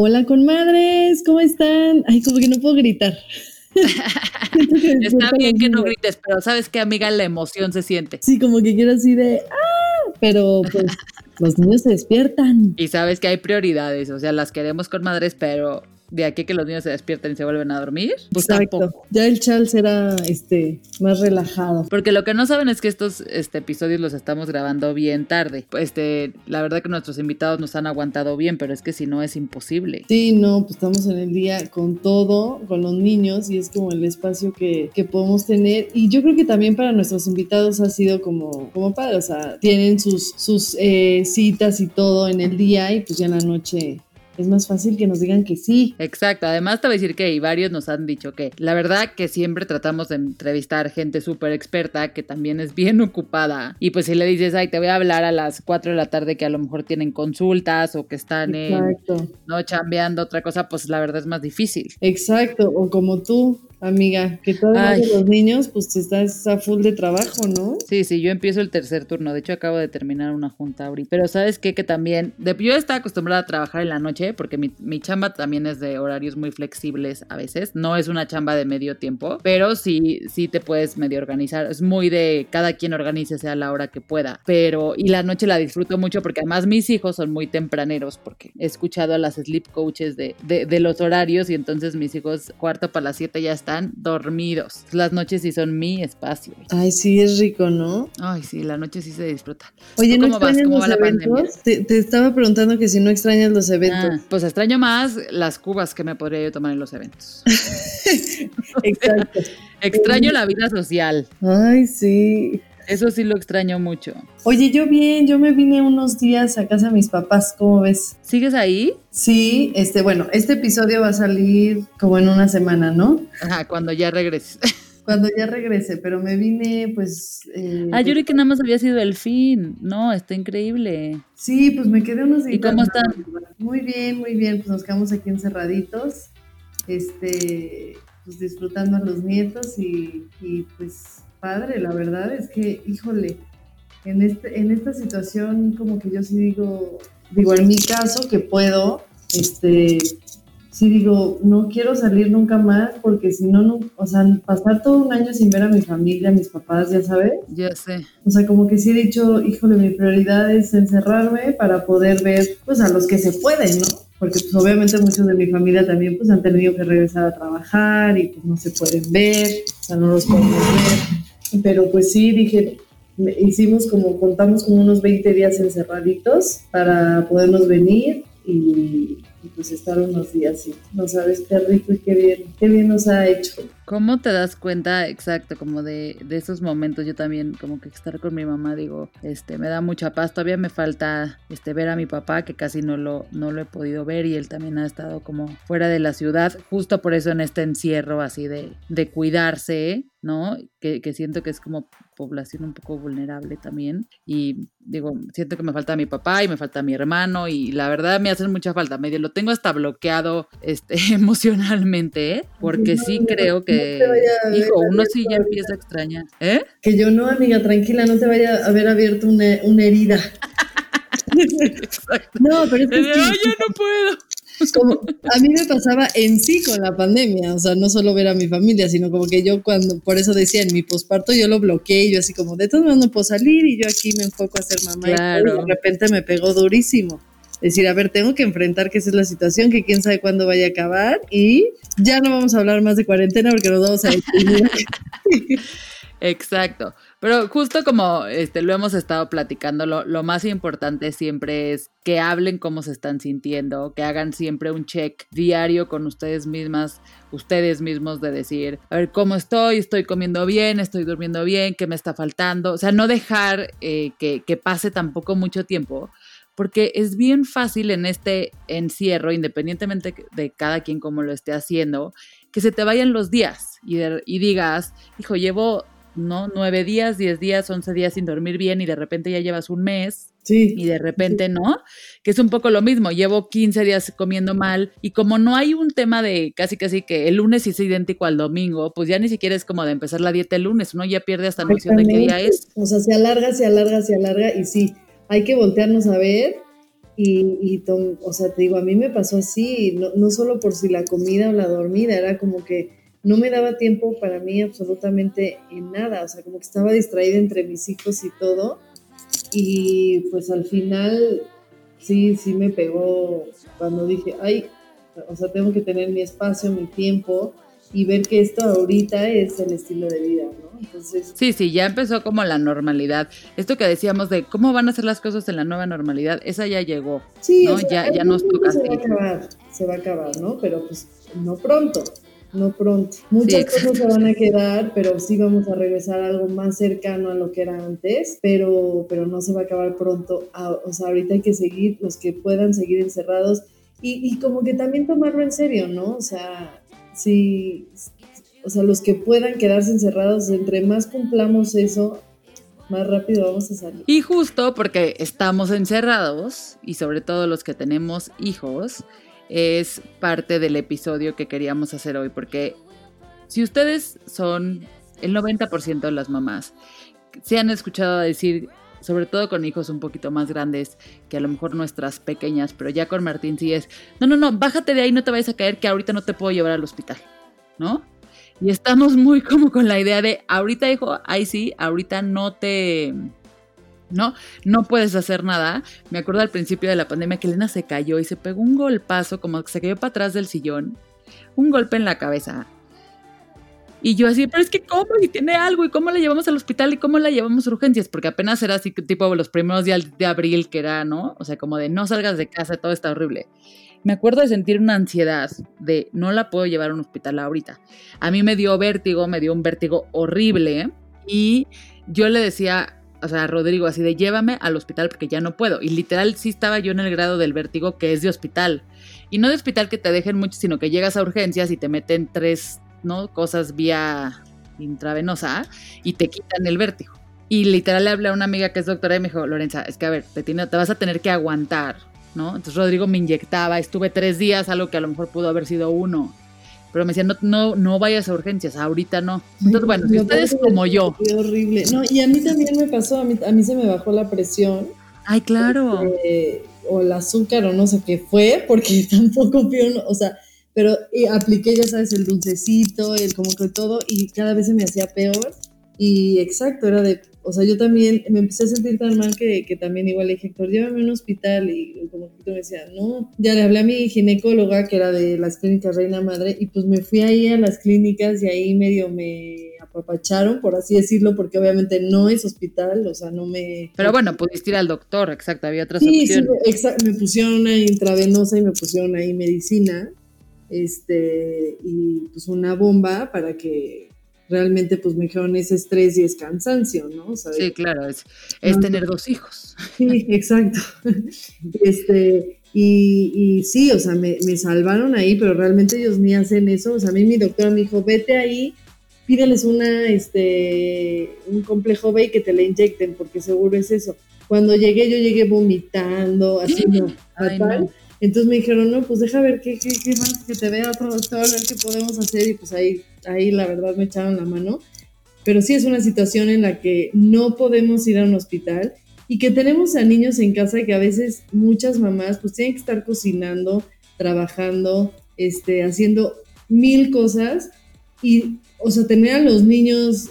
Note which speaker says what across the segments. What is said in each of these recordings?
Speaker 1: Hola, conmadres, ¿cómo están? Ay, como que no puedo gritar.
Speaker 2: Está bien que no grites, pero sabes que, amiga, la emoción se siente.
Speaker 1: Sí, como que quiero así de, ¡ah! Pero pues los niños se despiertan.
Speaker 2: Y sabes que hay prioridades, o sea, las queremos con madres, pero de aquí que los niños se despierten y se vuelven a dormir, pues tampoco.
Speaker 1: Ya el chal será este más relajado.
Speaker 2: Porque lo que no saben es que estos este, episodios los estamos grabando bien tarde. Este, la verdad que nuestros invitados nos han aguantado bien, pero es que si no es imposible.
Speaker 1: Sí, no, pues estamos en el día con todo, con los niños, y es como el espacio que, que podemos tener. Y yo creo que también para nuestros invitados ha sido como, como padre, o sea, tienen sus, sus eh, citas y todo en el día, y pues ya en la noche es más fácil que nos digan que sí.
Speaker 2: Exacto, además te voy a decir que varios nos han dicho que la verdad que siempre tratamos de entrevistar gente súper experta que también es bien ocupada y pues si le dices, ay, te voy a hablar a las 4 de la tarde que a lo mejor tienen consultas o que están en, no chambeando otra cosa, pues la verdad es más difícil.
Speaker 1: Exacto, o como tú, amiga, que todos los niños, pues estás a full de trabajo, ¿no?
Speaker 2: Sí, sí, yo empiezo el tercer turno. De hecho, acabo de terminar una junta ahorita. Pero ¿sabes qué? Que también, de, yo estaba acostumbrada a trabajar en la noche porque mi, mi, chamba también es de horarios muy flexibles a veces. No es una chamba de medio tiempo, pero sí, sí te puedes medio organizar. Es muy de cada quien organice a la hora que pueda. Pero, y la noche la disfruto mucho porque además mis hijos son muy tempraneros porque he escuchado a las sleep coaches de, de, de los horarios y entonces mis hijos cuarto para las siete ya están están dormidos. Las noches sí son mi espacio.
Speaker 1: Ay, sí, es rico, ¿no?
Speaker 2: Ay, sí, la noche sí se disfruta.
Speaker 1: Oye, ¿no ¿cómo vas? ¿Cómo va la pandemia? Te, estaba preguntando que si no extrañas los eventos. Ah,
Speaker 2: pues extraño más las cubas que me podría yo tomar en los eventos.
Speaker 1: Exacto.
Speaker 2: extraño la vida social.
Speaker 1: Ay, sí.
Speaker 2: Eso sí lo extraño mucho.
Speaker 1: Oye, yo bien, yo me vine unos días a casa de mis papás, ¿cómo ves?
Speaker 2: ¿Sigues ahí?
Speaker 1: Sí, este, bueno, este episodio va a salir como en una semana, ¿no?
Speaker 2: Ajá, cuando ya regreses.
Speaker 1: Cuando ya regrese, pero me vine, pues.
Speaker 2: Eh, ah, yo que nada más había sido el fin. No, está increíble.
Speaker 1: Sí, pues me quedé unos días.
Speaker 2: ¿Y cómo están?
Speaker 1: Muy bien, muy bien. Pues nos quedamos aquí encerraditos. Este, pues disfrutando a los nietos y, y pues padre, la verdad es que, híjole, en, este, en esta situación como que yo sí digo, digo, en mi caso que puedo, este, sí digo, no quiero salir nunca más porque si no, no, o sea, pasar todo un año sin ver a mi familia, a mis papás, ya sabes.
Speaker 2: Ya sé.
Speaker 1: O sea, como que sí he dicho, híjole, mi prioridad es encerrarme para poder ver, pues, a los que se pueden, ¿no? Porque, pues, obviamente muchos de mi familia también, pues, han tenido que regresar a trabajar y, pues, no se pueden ver, o sea, no los podemos ver. Pero pues sí, dije, hicimos como, contamos como unos 20 días encerraditos para podernos venir y, pues estar unos días y no sabes qué rico y qué bien, qué bien nos ha hecho.
Speaker 2: ¿Cómo te das cuenta exacto como de, de, esos momentos? Yo también como que estar con mi mamá digo, este, me da mucha paz. Todavía me falta este ver a mi papá que casi no lo no lo he podido ver y él también ha estado como fuera de la ciudad, justo por eso en este encierro así de, de cuidarse, ¿no? Que, que siento que es como población un poco vulnerable también y digo, siento que me falta mi papá y me falta mi hermano y la verdad me hacen mucha falta. Medio lo tengo hasta bloqueado este emocionalmente, ¿eh? porque sí creo que hijo, uno sí ya empieza a extrañar. ¿Eh?
Speaker 1: Que yo no, amiga, tranquila, no te vaya a haber abierto una, herida.
Speaker 2: no, pero es que. yo no puedo.
Speaker 1: Como, a mí me pasaba en sí con la pandemia, o sea, no solo ver a mi familia, sino como que yo cuando, por eso decía, en mi posparto yo lo bloqueé y yo así como, de todas maneras no puedo salir y yo aquí me enfoco a ser mamá y de repente me pegó durísimo. Decir, a ver, tengo que enfrentar que esa es la situación, que quién sabe cuándo vaya a acabar y ya no vamos a hablar más de cuarentena porque nos vamos a...
Speaker 2: Exacto. Pero justo como este, lo hemos estado platicando, lo, lo, más importante siempre es que hablen cómo se están sintiendo, que hagan siempre un check diario con ustedes mismas, ustedes mismos de decir, a ver, ¿cómo estoy? ¿Estoy comiendo bien? ¿Estoy durmiendo bien? ¿Qué me está faltando? O sea, no dejar eh, que, que pase tampoco mucho tiempo porque es bien fácil en este encierro, independientemente de cada quien como lo esté haciendo, que se te vayan los días y, de, y digas, hijo, llevo ¿no? Nueve días, diez días, once días sin dormir bien y de repente ya llevas un mes.
Speaker 1: Sí.
Speaker 2: Y de repente, ¿no? Que es un poco lo mismo. Llevo 15 días comiendo mal y como no hay un tema de casi casi que el lunes es idéntico al domingo, pues ya ni siquiera es como de empezar la dieta el lunes, ¿no? Ya pierde hasta noción de qué día es.
Speaker 1: O sea, se alarga, se alarga, se alarga y sí, hay que voltearnos a ver y, y o sea, te digo, a mí me pasó así, no, no solo por si la comida o la dormida, era como que no me daba tiempo para mí absolutamente en nada, o sea, como que estaba distraída entre mis hijos y todo. Y pues al final sí, sí me pegó cuando dije, ay, o sea, tengo que tener mi espacio, mi tiempo y ver que esto ahorita es el estilo de vida, ¿no? Entonces...
Speaker 2: Sí, sí, ya empezó como la normalidad. Esto que decíamos de cómo van a ser las cosas en la nueva normalidad, esa ya llegó.
Speaker 1: Sí,
Speaker 2: ¿no? ya, ya nos toca.
Speaker 1: Se va a acabar, se va a acabar, ¿no? Pero pues no pronto no pronto. Muchas cosas se van a quedar, pero sí vamos a regresar a algo más cercano a lo que era antes, pero, pero no se va a acabar pronto. o sea, ahorita hay que seguir, los que puedan seguir encerrados y, y como que también tomarlo en serio, ¿no? O sea, sí, o sea, los que puedan quedarse encerrados, entre más cumplamos eso, más rápido vamos a salir.
Speaker 2: Y justo porque estamos encerrados, y sobre todo los que tenemos hijos, es parte del episodio que queríamos hacer hoy, porque si ustedes son el 90% de las mamás, se han escuchado decir, sobre todo con hijos un poquito más grandes que a lo mejor nuestras pequeñas, pero ya con Martín sí es, no, no, no, bájate de ahí, no te vayas a caer, que ahorita no te puedo llevar al hospital, ¿no? Y estamos muy como con la idea de, ahorita hijo, ahí sí, ahorita no te, ¿no? No puedes hacer nada. Me acuerdo al principio de la pandemia que Elena se cayó y se pegó un golpazo, como que se cayó para atrás del sillón, un golpe en la cabeza. Y yo así, pero es que ¿cómo? Y tiene algo, ¿y cómo la llevamos al hospital? ¿Y cómo la llevamos a urgencias? Porque apenas era así, tipo los primeros días de abril, que era, ¿no? O sea, como de no salgas de casa, todo está horrible. Me acuerdo de sentir una ansiedad de no la puedo llevar a un hospital ahorita. A mí me dio vértigo, me dio un vértigo horrible. Y yo le decía o sea, Rodrigo, así de llévame al hospital porque ya no puedo. Y literal sí estaba yo en el grado del vértigo que es de hospital. Y no de hospital que te dejen mucho, sino que llegas a urgencias y te meten tres, ¿no? Cosas vía intravenosa y te quitan el vértigo. Y literal le hablé a una amiga que es doctora y me dijo, Lorenza, es que a ver, te, te vas a tener que aguantar, ¿no? Entonces Rodrigo me inyectaba, estuve tres días, algo que a lo mejor pudo haber sido uno pero me decían, no, no, no vayas a urgencias, ahorita no. Entonces, bueno, si ustedes como yo.
Speaker 1: Qué horrible. No, y a mí también me pasó, a mí, a mí se me bajó la presión.
Speaker 2: Ay, claro.
Speaker 1: Este, o el azúcar, o no sé qué fue, porque tampoco fui, o sea, pero apliqué, ya sabes, el dulcecito, el como que todo, y cada vez se me hacía peor. Y exacto, era de, o sea, yo también me empecé a sentir tan mal que, que también igual le dije, Héctor, llévame a un hospital. Y como que me decía, no. Ya le hablé a mi ginecóloga, que era de las clínicas Reina Madre, y pues me fui ahí a las clínicas y ahí medio me apapacharon, por así decirlo, porque obviamente no es hospital, o sea, no me...
Speaker 2: Pero bueno, pudiste ir al doctor, exacto, había otras
Speaker 1: sí,
Speaker 2: opciones.
Speaker 1: Sí, me pusieron una intravenosa y me pusieron ahí medicina, este, y pues una bomba para que realmente pues me dijeron es estrés y es cansancio, ¿no?
Speaker 2: sí, claro, es, es tener dos hijos.
Speaker 1: Sí, exacto. Este, y, y sí, o sea, me, me, salvaron ahí, pero realmente ellos ni hacen eso. O sea, a mí mi doctora me dijo, vete ahí, pídeles una, este, un complejo B y que te la inyecten, porque seguro es eso. Cuando llegué, yo llegué vomitando, así, no, fatal. Entonces me dijeron, no, pues deja ver qué, qué, qué más, que te vea otro doctor, a ver qué podemos hacer. Y pues ahí, ahí la verdad me echaron la mano. Pero sí es una situación en la que no podemos ir a un hospital y que tenemos a niños en casa que a veces muchas mamás pues tienen que estar cocinando, trabajando, este, haciendo mil cosas y o sea, tener a los niños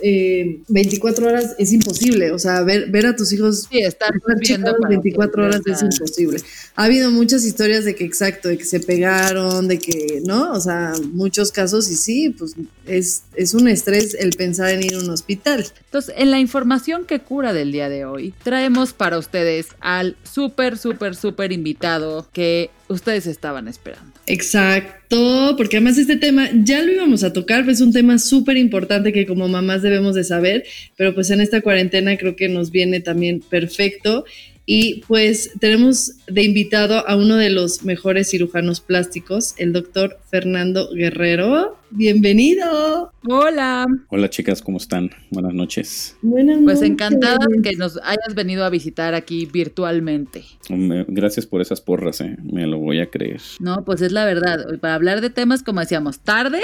Speaker 1: 24 eh, horas es imposible. O sea, ver, ver a tus hijos
Speaker 2: sí, estar, viendo
Speaker 1: 24 horas es imposible. Ha habido muchas historias de que, exacto, de que se pegaron, de que, ¿no? O sea, muchos casos y sí, pues es, es un estrés el pensar en ir a un hospital.
Speaker 2: Entonces, en la información que cura del día de hoy, traemos para ustedes al súper, súper, súper invitado que ustedes estaban esperando.
Speaker 1: Exacto, porque además este tema ya lo íbamos a tocar, es un tema súper importante que como mamás debemos de saber, pero pues en esta cuarentena creo que nos viene también perfecto. Y pues tenemos de invitado a uno de los mejores cirujanos plásticos, el doctor Fernando Guerrero. Bienvenido.
Speaker 2: Hola.
Speaker 3: Hola chicas, ¿cómo están? Buenas noches.
Speaker 2: Buenas pues encantada que nos hayas venido a visitar aquí virtualmente.
Speaker 3: Gracias por esas porras, eh. me lo voy a creer.
Speaker 2: No, pues es la verdad. Para hablar de temas, como decíamos, tarde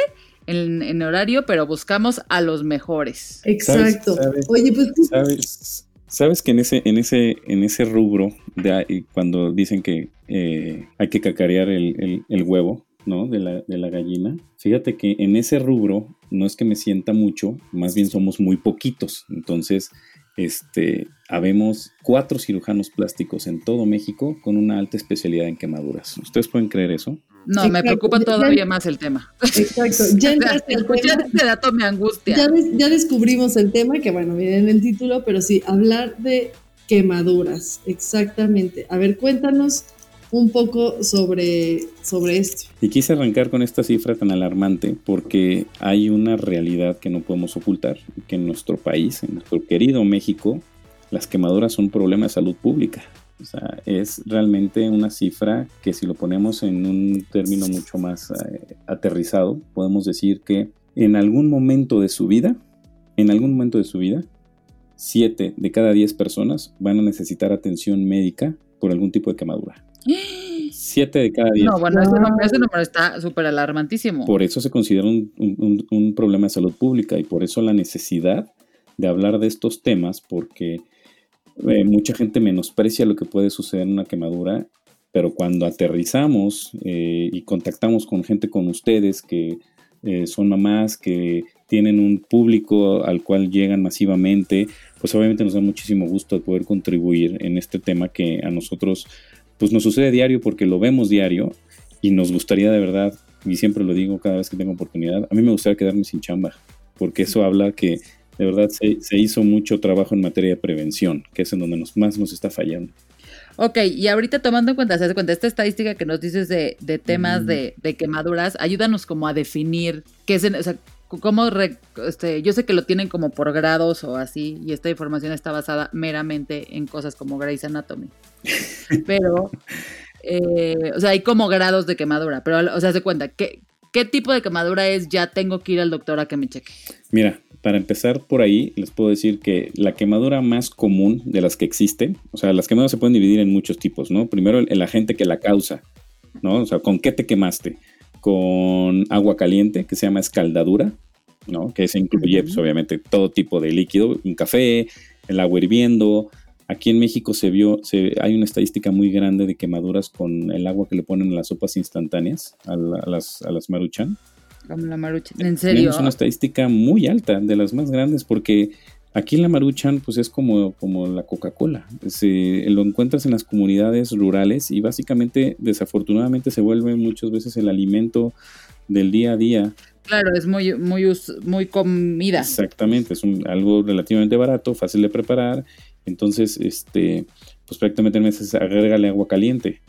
Speaker 2: en, horario, pero buscamos a los mejores.
Speaker 1: Exacto. Oye, pues...
Speaker 3: ¿Sabes? Sabes que en ese, en ese, en ese rubro, de, cuando dicen que eh, hay que cacarear el, huevo, ¿no? De la, de la, gallina. Fíjate que en ese rubro no es que me sienta mucho, más bien somos muy poquitos. Entonces, este, habemos cuatro cirujanos plásticos en todo México con una alta especialidad en quemaduras. ¿Ustedes pueden creer eso?
Speaker 2: No, me preocupa todavía más el tema.
Speaker 1: Exacto. Ya
Speaker 2: Escuchar este dato me angustia.
Speaker 1: Ya, descubrimos el tema, que bueno, viene en el título, pero sí, hablar de quemaduras. Exactamente. A ver, cuéntanos un poco sobre, sobre esto.
Speaker 3: Y quise arrancar con esta cifra tan alarmante porque hay una realidad que no podemos ocultar, que en nuestro país, en nuestro querido México, las quemaduras son un problema de salud pública. O sea, es realmente una cifra que si lo ponemos en un término mucho más eh, aterrizado, podemos decir que en algún momento de su vida, en algún momento de su vida, 7 de cada 10 personas van a necesitar atención médica por algún tipo de quemadura. 7 de cada 10.
Speaker 2: No, bueno, ese número, está súper alarmantísimo.
Speaker 3: Por eso se considera un, un problema de salud pública y por eso la necesidad de hablar de estos temas, porque eh, mucha gente menosprecia lo que puede suceder en una quemadura, pero cuando aterrizamos eh, y contactamos con gente con ustedes que eh, son mamás, que tienen un público al cual llegan masivamente, pues obviamente nos da muchísimo gusto poder contribuir en este tema que a nosotros pues nos sucede diario porque lo vemos diario y nos gustaría de verdad, y siempre lo digo cada vez que tengo oportunidad, a mí me gustaría quedarme sin chamba, porque eso habla que de verdad se, hizo mucho trabajo en materia de prevención, que es en donde nos, más nos está fallando.
Speaker 2: Ok, y ahorita tomando en cuenta, ¿se cuenta? Esta estadística que nos dices de, temas de, quemaduras, ayúdanos como a definir qué es, o sea, cómo, este, yo sé que lo tienen como por grados o así, y esta información está basada meramente en cosas como Grey's Anatomy. Pero, eh, o sea, hay como grados de quemadura, pero, o sea, se cuenta, ¿qué, ¿qué tipo de quemadura es? Ya tengo que ir al doctor a que me cheque.
Speaker 3: Mira, para empezar por ahí, les puedo decir que la quemadura más común de las que existen, o sea, las quemaduras se pueden dividir en muchos tipos, ¿no? Primero el, agente que la causa, ¿no? O sea, ¿con qué te quemaste? Con agua caliente, que se llama escaldadura, ¿no? Que se incluye, pues, obviamente, todo tipo de líquido, un café, el agua hirviendo. Aquí en México se vio, se, hay una estadística muy grande de quemaduras con el agua que le ponen en las sopas instantáneas a, las, a las maruchan.
Speaker 2: Como la maruchan, en serio.
Speaker 3: Es una estadística muy alta, de las más grandes, porque aquí la maruchan pues es como, como la Coca-Cola. lo encuentras en las comunidades rurales y básicamente, desafortunadamente, se vuelve muchas veces el alimento del día a día.
Speaker 2: Claro, es muy, muy, muy comida.
Speaker 3: Exactamente, es un, algo relativamente barato, fácil de preparar. Entonces, este, pues prácticamente meses agrégale agua caliente.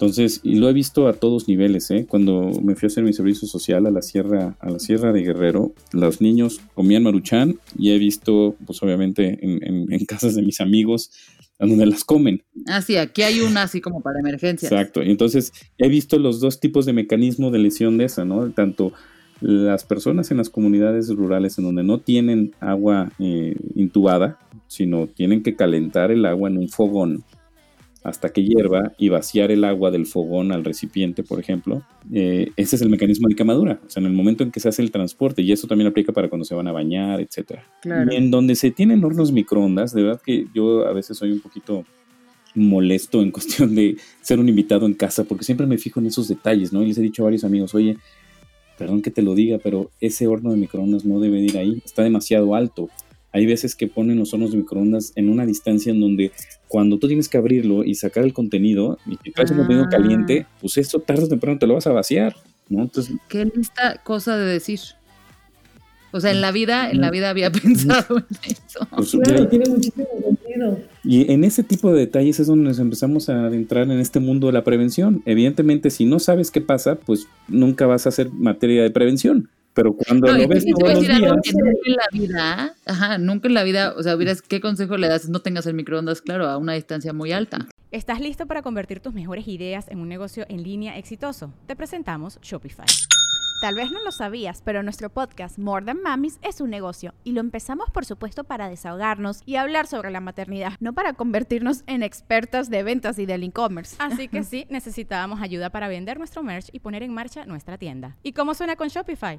Speaker 3: Entonces, y lo he visto a todos niveles, ¿eh? Cuando me fui a hacer mi servicio social a la sierra, a la sierra de Guerrero, los niños comían maruchan y he visto, pues obviamente, en, casas de mis amigos, donde las comen.
Speaker 2: Ah, sí, aquí hay una así como para emergencias.
Speaker 3: Exacto. Y entonces he visto los dos tipos de mecanismo de lesión de esa, ¿no? Tanto las personas en las comunidades rurales en donde no tienen agua eh, intubada, sino tienen que calentar el agua en un fogón hasta que hierva y vaciar el agua del fogón al recipiente, por ejemplo. Eh, ese es el mecanismo de quemadura, o sea, en el momento en que se hace el transporte, y eso también aplica para cuando se van a bañar, etc. Y en donde se tienen hornos microondas, de verdad que yo a veces soy un poquito molesto en cuestión de ser un invitado en casa, porque siempre me fijo en esos detalles, ¿no? Y les he dicho a varios amigos, oye, perdón que te lo diga, pero ese horno de microondas no debe ir ahí, está demasiado alto. Hay veces que ponen los hornos de microondas en una distancia en donde cuando tú tienes que abrirlo y sacar el contenido y que traes el contenido
Speaker 2: Ah.
Speaker 3: caliente, pues eso tarde o temprano te lo vas a vaciar, ¿no? Entonces,
Speaker 2: Qué lista cosa de decir. O sea, en la vida, en la vida había pensado en eso.
Speaker 3: pues,
Speaker 1: Claro,
Speaker 3: ya-
Speaker 1: tiene muchísimo sentido.
Speaker 3: y en ese tipo de detalles es donde nos empezamos a adentrar en este mundo de la prevención. Evidentemente, si no sabes qué pasa, pues nunca vas a hacer materia de prevención. Pero cuando
Speaker 2: No,
Speaker 3: lo ves todos los días,
Speaker 2: que nunca en la vida, ajá, nunca en la vida, o sea, hubieras, ¿qué consejo le das? No tengas el microondas, claro, a una distancia muy alta.
Speaker 4: ¿Estás listo para convertir tus mejores ideas en un negocio en línea exitoso? Te presentamos Shopify. Tal vez no lo sabías, pero nuestro podcast More Than Mamis es un negocio y lo empezamos por supuesto para desahogarnos y hablar sobre la maternidad, no para convertirnos en expertas de ventas y del e-commerce. Así que sí, necesitábamos ayuda para vender nuestro merch y poner en marcha nuestra tienda. ¿Y cómo suena con Shopify?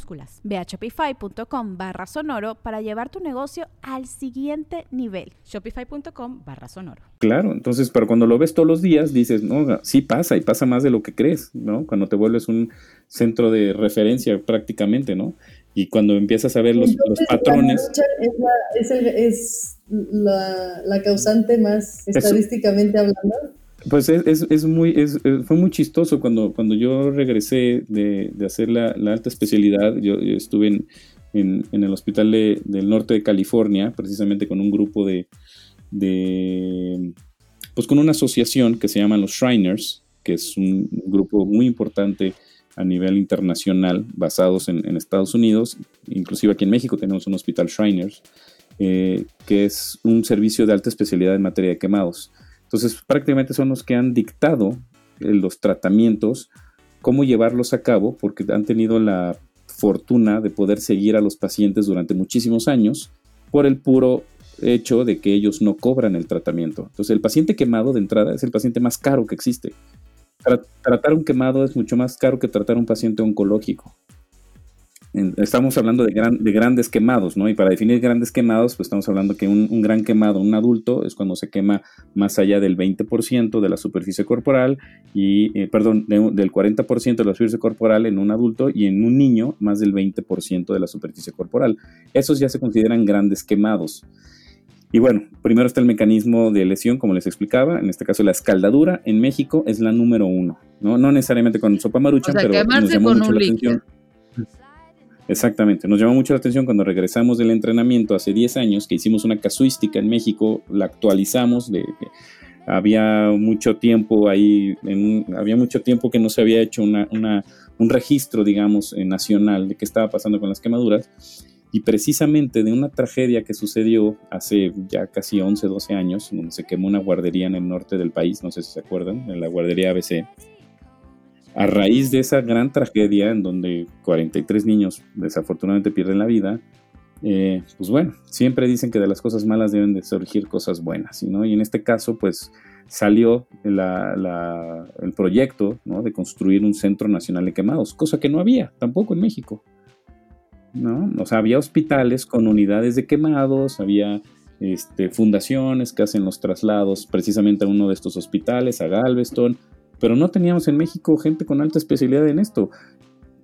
Speaker 4: Ve a shopify.com barra sonoro para llevar tu negocio al siguiente nivel. Shopify.com barra sonoro.
Speaker 3: Claro, entonces, pero cuando lo ves todos los días, dices, no, sí pasa y pasa más de lo que crees, ¿no? Cuando te vuelves un centro de referencia prácticamente, ¿no? Y cuando empiezas a ver los,
Speaker 1: Entonces,
Speaker 3: patrones,
Speaker 1: Es, la, es, el- es la, la causante más estadísticamente hablando.
Speaker 3: Pues es, es, muy, fue muy chistoso cuando, cuando yo regresé de, de hacer la, la alta especialidad, yo, estuve en, en, el hospital de- del norte de California, precisamente con un grupo de, de, pues con una asociación que se llama los Shriners, que es un grupo muy importante a nivel internacional, basados en, en Estados Unidos, inclusive aquí en México tenemos un hospital Shriners, eh, que es un servicio de alta especialidad en materia de quemados. Entonces, prácticamente son los que han dictado eh, los tratamientos, cómo llevarlos a cabo, porque han tenido la fortuna de poder seguir a los pacientes durante muchísimos años por el puro hecho de que ellos no cobran el tratamiento. Entonces, el paciente quemado de entrada es el paciente más caro que existe. Tra- tratar un quemado es mucho más caro que tratar un paciente oncológico. Estamos hablando de, gran- de grandes quemados, ¿no? Y para definir grandes quemados, pues estamos hablando que un, un gran quemado, un adulto, es cuando se quema más allá del 20% de la superficie corporal y, eh, perdón, de del 40% de la superficie corporal en un adulto y en un niño más del 20% de la superficie corporal. Esos ya se consideran grandes quemados. Y bueno, primero está el mecanismo de lesión, como les explicaba, en este caso la escaldadura en México es la número uno, ¿no? No necesariamente con sopa
Speaker 2: O sea,
Speaker 3: pero nos llamó
Speaker 2: con
Speaker 3: mucho la
Speaker 2: líquido.
Speaker 3: atención. Exactamente, nos llamó mucho la atención cuando regresamos del entrenamiento hace 10 años, que hicimos una casuística en México, la actualizamos, de, de- había mucho tiempo ahí, en- había mucho tiempo que no se había hecho una, una- un registro, digamos, eh, nacional de qué estaba pasando con las quemaduras, y precisamente de una tragedia que sucedió hace ya casi 11, 12 años, donde se quemó una guardería en el norte del país, no sé si se acuerdan, en la guardería ABC. A raíz de esa gran tragedia, en donde 43 niños desafortunadamente pierden la vida, eh, pues bueno, siempre dicen que de las cosas malas deben de surgir cosas buenas, ¿no? Y en este caso, pues salió el proyecto de construir un centro nacional de quemados, cosa que no había tampoco en México. ¿no? O sea, había hospitales con unidades de quemados, había este, fundaciones que hacen los traslados precisamente a uno de estos hospitales, a Galveston, pero no teníamos en México gente con alta especialidad en esto.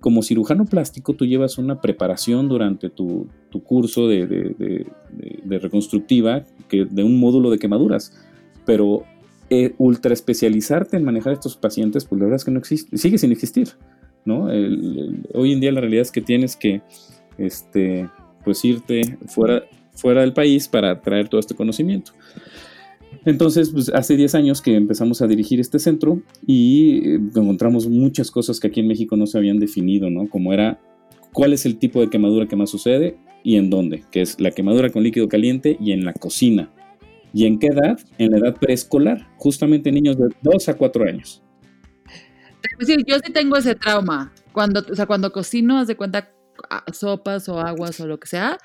Speaker 3: Como cirujano plástico, tú llevas una preparación durante tu, tu curso de, de- de- de- reconstructiva que, de un módulo de quemaduras, pero eh, ultra especializarte en manejar estos pacientes, pues la verdad es que no existe, sigue sin existir. ¿no? El- el- hoy en día la realidad es que tienes que este, pues irte fuera, fuera del país para traer todo este conocimiento. Entonces, pues hace 10 años que empezamos a dirigir este centro y eh, encontramos muchas cosas que aquí en México no se habían definido, ¿no? Como era cuál es el tipo de quemadura que más sucede y en dónde, que es la quemadura con líquido caliente y en la cocina. ¿Y en qué edad? En la edad preescolar, justamente niños de 2 a 4 años.
Speaker 2: A decir, yo sí tengo ese trauma. cuando, o sea, cuando cocino, haz de cuenta sopas o aguas o lo que sea,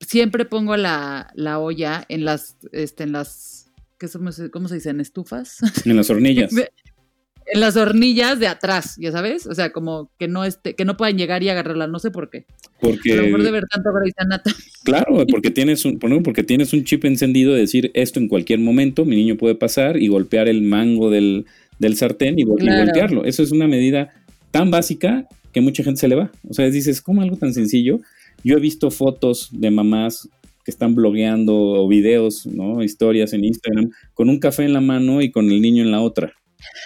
Speaker 2: siempre pongo la, la olla en las, este, en las, ¿qué somos, ¿cómo se dice? ¿En estufas?
Speaker 3: En las hornillas.
Speaker 2: en las hornillas de atrás, ya sabes, o sea, como que no esté, que no puedan llegar y agarrarla, no sé por qué.
Speaker 3: Porque
Speaker 2: a lo mejor de ver tanto Anatomy.
Speaker 3: Claro, porque tienes un, porque tienes un chip encendido de decir esto en cualquier momento, mi niño puede pasar y golpear el mango del, del sartén y, voltearlo. Eso es una medida tan básica que mucha gente se le va. O sea, dices, ¿cómo algo tan sencillo? Yo he visto fotos de mamás que están blogueando o videos, ¿no? Historias en Instagram con un café en la mano y con el niño en la otra.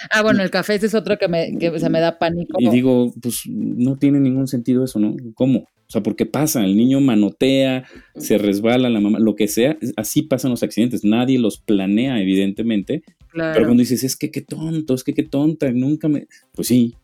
Speaker 2: Ah, bueno, el café ese es otro que me, que, me da pánico.
Speaker 3: Y digo, pues no tiene ningún sentido eso, ¿no? ¿Cómo? O sea, porque pasa, el niño manotea, se resbala la mamá, lo que sea, así pasan los accidentes. Nadie los planea, evidentemente. Pero cuando dices, es que qué tonto, es que qué tonta, nunca me. Pues sí,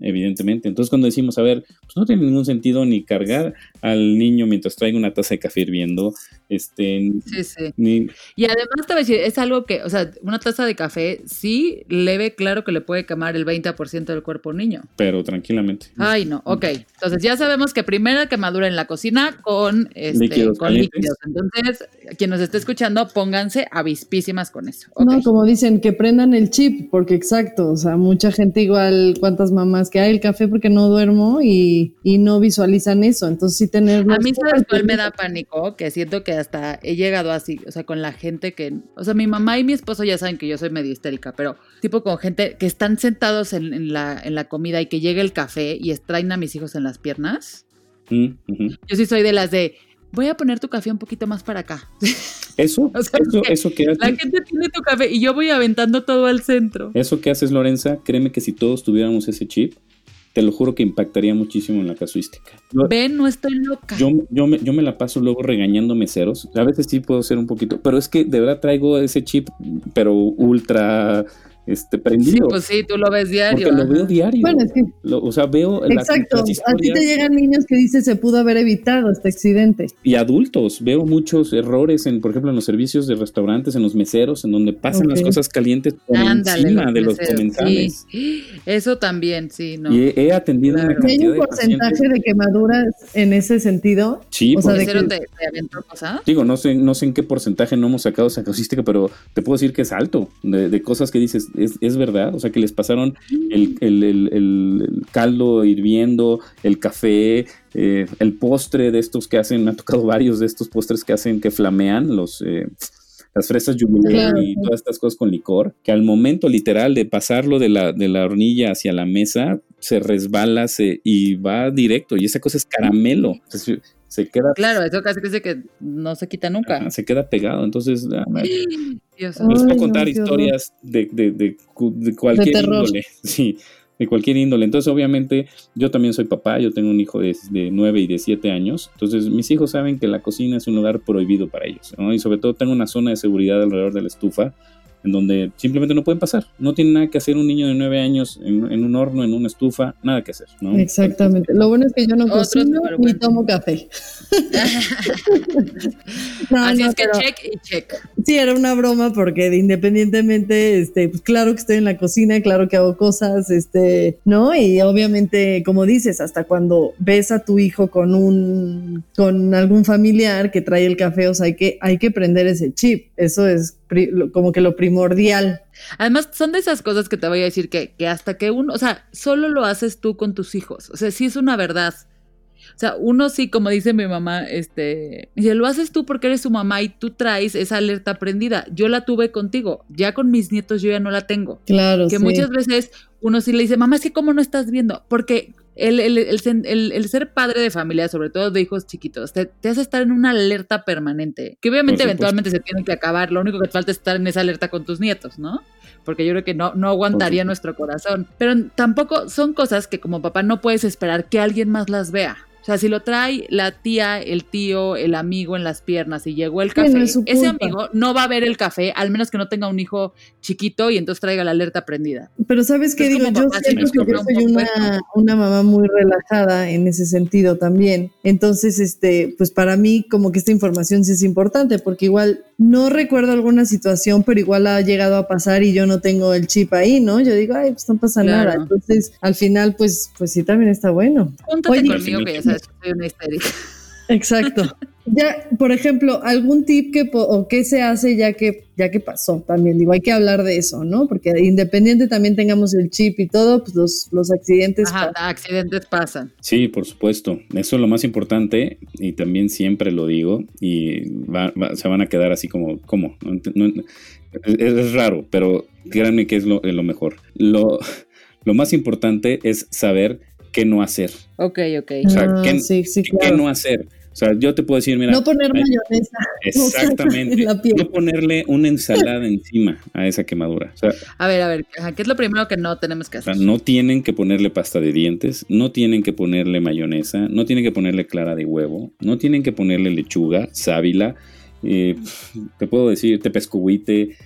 Speaker 3: evidentemente. Entonces cuando decimos, a ver, pues no tiene ningún sentido ni cargar al niño mientras traiga una taza de café hirviendo, este...
Speaker 2: Sí, sí. Y además te voy a decir, es algo que, o sea, una taza de café sí leve, claro que le puede quemar el 20% del cuerpo a un niño.
Speaker 3: Pero tranquilamente.
Speaker 2: Ay, no, ok. Entonces ya sabemos que primera quemadura en la cocina con, este, líquidos, con líquidos. Entonces, quien nos esté escuchando, pónganse avispísimas con eso.
Speaker 1: No, como dicen, que prendan el chip, porque exacto, o sea, mucha gente igual, cuántas mamás que hay el café porque no duermo y, no visualizan eso. Entonces sí tener...
Speaker 2: A mí sabes cuál me da pánico, que siento que hasta he llegado así, o sea, con la gente que, o sea, mi mamá y mi esposo ya saben que yo soy medio histérica, pero tipo con gente que están sentados en, la, en la comida y que llega el café y extraen a mis hijos en las piernas. Mm, yo sí soy de las de, voy a poner tu café un poquito más para acá.
Speaker 3: Eso, eso, eso que haces.
Speaker 2: La gente tiene tu café y yo voy aventando todo al centro.
Speaker 3: Eso que haces, Lorenza, créeme que si todos tuviéramos ese chip, te lo juro que impactaría muchísimo en la casuística.
Speaker 2: Ven, no estoy loca.
Speaker 3: Yo, yo, me, yo me la paso luego regañando meseros. A veces sí puedo ser un poquito, pero es que de verdad traigo ese chip, pero ultra este, prendido.
Speaker 2: Sí, pues sí, tú lo ves diario.
Speaker 3: Porque lo veo diario. Bueno, es que. o sea, veo.
Speaker 1: Exacto. a ti te llegan niños que dicen se pudo haber evitado este accidente.
Speaker 3: Y adultos. Veo muchos errores, en, por ejemplo, en los servicios de restaurantes, en los meseros, en donde pasan las cosas calientes por encima de los comensales.
Speaker 2: Eso también, sí. ¿no?
Speaker 3: Y he, atendido
Speaker 1: una ¿Hay un porcentaje de, quemaduras en ese sentido?
Speaker 3: Sí,
Speaker 2: o sea, de que... te, te.
Speaker 3: Digo, no sé, no sé en qué porcentaje no hemos sacado esa causística, pero te puedo decir que es alto. de cosas que dices es, verdad, o sea que les pasaron el, caldo hirviendo, el café, eh, el postre de estos que hacen, me han tocado varios de estos postres que hacen que flamean, los... Eh, las fresas jubilé y todas estas cosas con licor, que al momento literal de pasarlo de la, de la hornilla hacia la mesa, se resbala se, y va directo, y esa cosa es caramelo se queda.
Speaker 2: Claro, eso casi que, que no se quita nunca.
Speaker 3: se queda pegado. Entonces, ah, les puedo contar historias de, de, de, cualquier índole. Sí, de cualquier índole. Entonces, obviamente, yo también soy papá, yo tengo un hijo de, de 9 y de 7 años. Entonces, mis hijos saben que la cocina es un lugar prohibido para ellos. Y sobre todo tengo una zona de seguridad alrededor de la estufa en donde simplemente no pueden pasar. No tiene nada que hacer un niño de nueve años en, un horno, en una estufa, nada que hacer. ¿no?
Speaker 1: Exactamente. Lo bueno es que yo no cocino ni tomo café.
Speaker 2: Así es que check y check.
Speaker 1: Sí, era una broma porque independientemente, este, pues claro que estoy en la cocina, claro que hago cosas, este, ¿no? Y obviamente, como dices, hasta cuando ves a tu hijo con un, con algún familiar que trae el café, o sea, hay que, hay que prender ese chip. Eso es como que lo primordial.
Speaker 2: Además, son de esas cosas que te voy a decir que, que hasta que uno, o sea, solo lo haces tú con tus hijos. O sea, sí es una verdad. O sea, uno sí, como dice mi mamá, este, dice, lo haces tú porque eres su mamá y tú traes esa alerta prendida. Yo la tuve contigo, ya con mis nietos yo ya no la tengo.
Speaker 1: Claro.
Speaker 2: Que muchas veces uno sí le dice, mamá, es que cómo no estás viendo, porque el, el, el, ser padre de familia, sobre todo de hijos chiquitos, te, hace estar en una alerta permanente, que obviamente eventualmente se tiene que acabar, lo único que te falta es estar en esa alerta con tus nietos, ¿no? Porque yo creo que no, no aguantaría nuestro corazón. Pero tampoco son cosas que como papá no puedes esperar que alguien más las vea. O sea, si lo trae la tía, el tío, el amigo en las piernas y llegó el café, ese amigo no va a ver el café, al menos que no tenga un hijo chiquito y entonces traiga la alerta prendida.
Speaker 1: Pero ¿sabes qué digo? Yo siento que yo soy una, una, mamá muy relajada en ese sentido también. Entonces, este, pues para mí como que esta información sí es importante porque igual no recuerdo alguna situación, pero igual ha llegado a pasar y yo no tengo el chip ahí, ¿no? Yo digo, ay, pues no pasa nada. Entonces, al final, pues, pues sí, también está bueno.
Speaker 2: Júntate conmigo que ya sabes que soy una histérica.
Speaker 1: Exacto. Ya, por ejemplo, algún tip que o qué se hace ya que ya que pasó también, digo, hay que hablar de eso, ¿no? Porque independiente también tengamos el chip y todo, pues los, los accidentes
Speaker 2: Ajá, accidentes pasan.
Speaker 3: Sí, por supuesto. Eso es lo más importante y también siempre lo digo y se van a quedar así como, ¿cómo? es, raro, pero créanme que es lo, mejor. Lo, lo más importante es saber qué no hacer.
Speaker 2: Ok, ok.
Speaker 3: O sea, ah, ¿qué no hacer? O sea, yo te puedo decir, mira.
Speaker 1: No poner mayonesa.
Speaker 3: Exactamente. No ponerle una ensalada encima a esa quemadura.
Speaker 2: a ver, a ver, ¿qué es lo primero que no tenemos que hacer?
Speaker 3: no tienen que ponerle pasta de dientes, no tienen que ponerle mayonesa, no tienen que ponerle clara de huevo, no tienen que ponerle lechuga, sábila, eh, te puedo decir, te pescuite.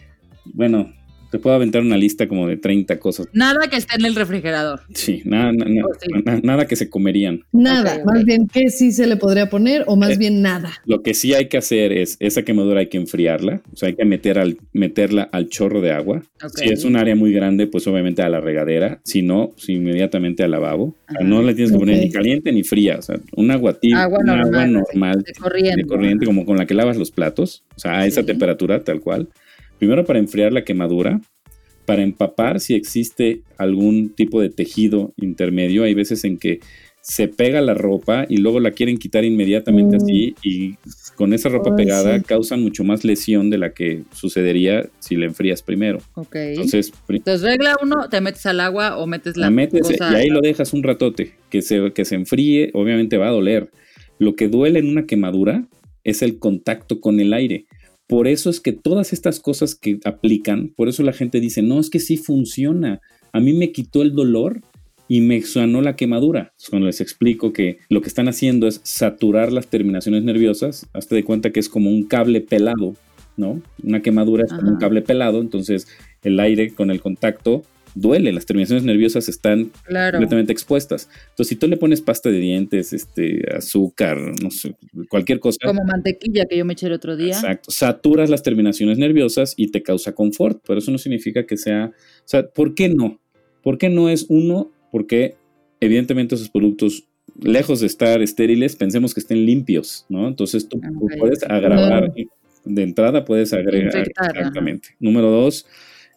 Speaker 3: Bueno, te puedo aventar una lista como de 30 cosas.
Speaker 2: Nada que esté en el refrigerador.
Speaker 3: Sí, nada, oh, nada que se comerían.
Speaker 1: Nada, más bien que sí se le podría poner o más eh, bien nada.
Speaker 3: Lo que sí hay que hacer es, esa quemadura hay que enfriarla, o sea, hay que meter al, meterla al chorro de agua. Si es un área muy grande, pues obviamente a la regadera, si no, pues inmediatamente al lavabo. no le tienes que poner ni caliente ni fría, o sea, un agua tibia, agua normal, de, corriente. de corriente, como con la que lavas los platos, o sea, a esa temperatura tal cual. Primero para enfriar la quemadura, para empapar si existe algún tipo de tejido intermedio. Hay veces en que se pega la ropa y luego la quieren quitar inmediatamente mm. así y con esa ropa pegada causan mucho más lesión de la que sucedería si la enfrías primero.
Speaker 2: Ok. Entonces, Entonces regla uno, te metes al agua o metes la,
Speaker 3: la metes y ahí lo dejas un ratote, que se, que se enfríe, obviamente va a doler. Lo que duele en una quemadura es el contacto con el aire. Por eso es que todas estas cosas que aplican, por eso la gente dice, no, es que sí funciona. A mí me quitó el dolor y me sanó la quemadura. Cuando les explico que lo que están haciendo es saturar las terminaciones nerviosas, hazte de cuenta que es como un cable pelado, ¿no? Una quemadura es como un cable pelado, entonces el aire con el contacto duele, las terminaciones nerviosas están completamente expuestas. Entonces, si tú le pones pasta de dientes, este, azúcar, no sé, cualquier cosa.
Speaker 2: Como mantequilla que yo me eché el otro día.
Speaker 3: Exacto. Saturas las terminaciones nerviosas y te causa confort, pero eso no significa que sea. O sea, ¿por qué no? ¿Por qué no es uno? Porque evidentemente esos productos lejos de estar estériles, pensemos que estén limpios, ¿no? Entonces tú, puedes agravar, de entrada puedes agregar. exactamente. Número dos,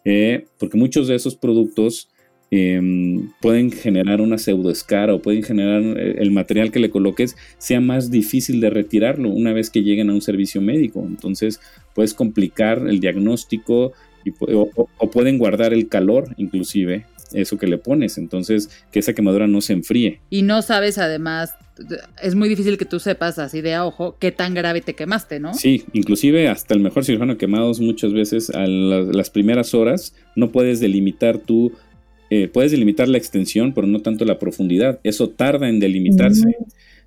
Speaker 3: eh, porque muchos de esos productos em, pueden generar una pseudoescara o pueden generar eh, el material que le coloques sea más difícil de retirarlo una vez que lleguen a un servicio médico. Entonces puedes complicar el diagnóstico o, pueden guardar el calor inclusive eso que le pones, entonces que esa quemadura no se enfríe.
Speaker 2: Y no sabes además es muy difícil que tú sepas así de a ojo qué tan grave te quemaste, ¿no?
Speaker 3: Sí, inclusive hasta el mejor cirujano quemados muchas veces a las primeras horas no puedes delimitar tú, eh, puedes delimitar la extensión, pero no tanto la profundidad. Eso tarda en delimitarse.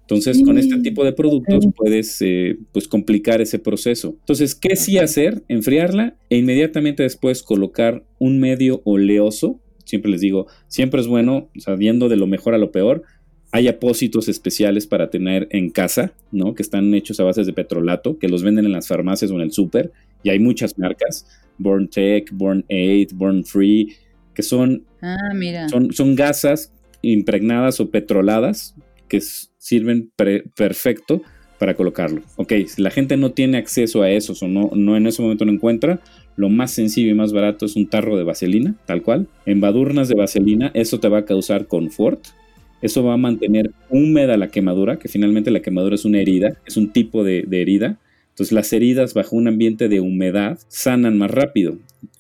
Speaker 3: Entonces, con este tipo de productos puedes eh, pues complicar ese proceso. Entonces, ¿qué sí hacer? Enfriarla e inmediatamente después colocar un medio oleoso. Siempre les digo, siempre es bueno, sabiendo de lo mejor a lo peor, hay apósitos especiales para tener en casa, ¿no? Que están hechos a bases de petrolato, que los venden en las farmacias o en el súper, y hay muchas marcas, Born Tech, Born 8, Born Free, que son,
Speaker 2: ah,
Speaker 3: son, son gasas impregnadas o petroladas que sirven perfecto para colocarlo. Ok, si la gente no tiene acceso a esos o no, no en ese momento no encuentra, lo más sencillo y más barato es un tarro de vaselina, tal cual. Embadurnas de vaselina, eso te va a causar confort, eso va a mantener húmeda la quemadura, que finalmente la quemadura es una herida, es un tipo de, herida. Entonces las heridas bajo un ambiente de humedad sanan más rápido.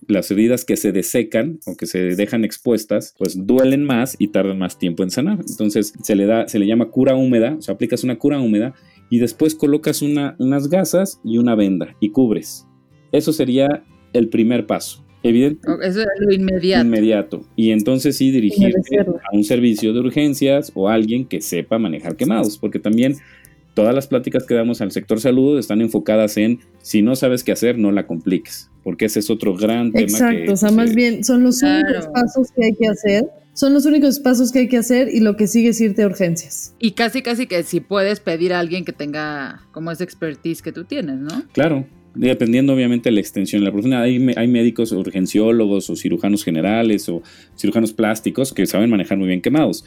Speaker 3: Las heridas que se desecan o que se dejan expuestas, pues duelen más y tardan más tiempo en sanar. Entonces se le da, se le llama cura húmeda, o sea, aplicas una cura húmeda y después colocas unas gasas y una venda y cubres. Eso sería el primer paso. Evidente.
Speaker 2: Eso es lo inmediato.
Speaker 3: Inmediato. Y entonces sí dirigirte a un servicio de urgencias o a alguien que sepa manejar quemados, porque también todas las pláticas que damos al sector salud están enfocadas en si no sabes qué hacer, no la compliques, porque ese es otro gran tema.
Speaker 1: Exacto, o sea, más bien son los únicos pasos que hay que hacer. Son los únicos pasos que hay que hacer y lo que sigue es irte a urgencias.
Speaker 2: Y casi, casi que si puedes pedir a alguien que tenga como esa expertise que tú tienes, ¿no?
Speaker 3: Claro, dependiendo obviamente de la extensión y la profundidad. Hay, hay médicos urgenciólogos o cirujanos generales o cirujanos plásticos que saben manejar muy bien quemados.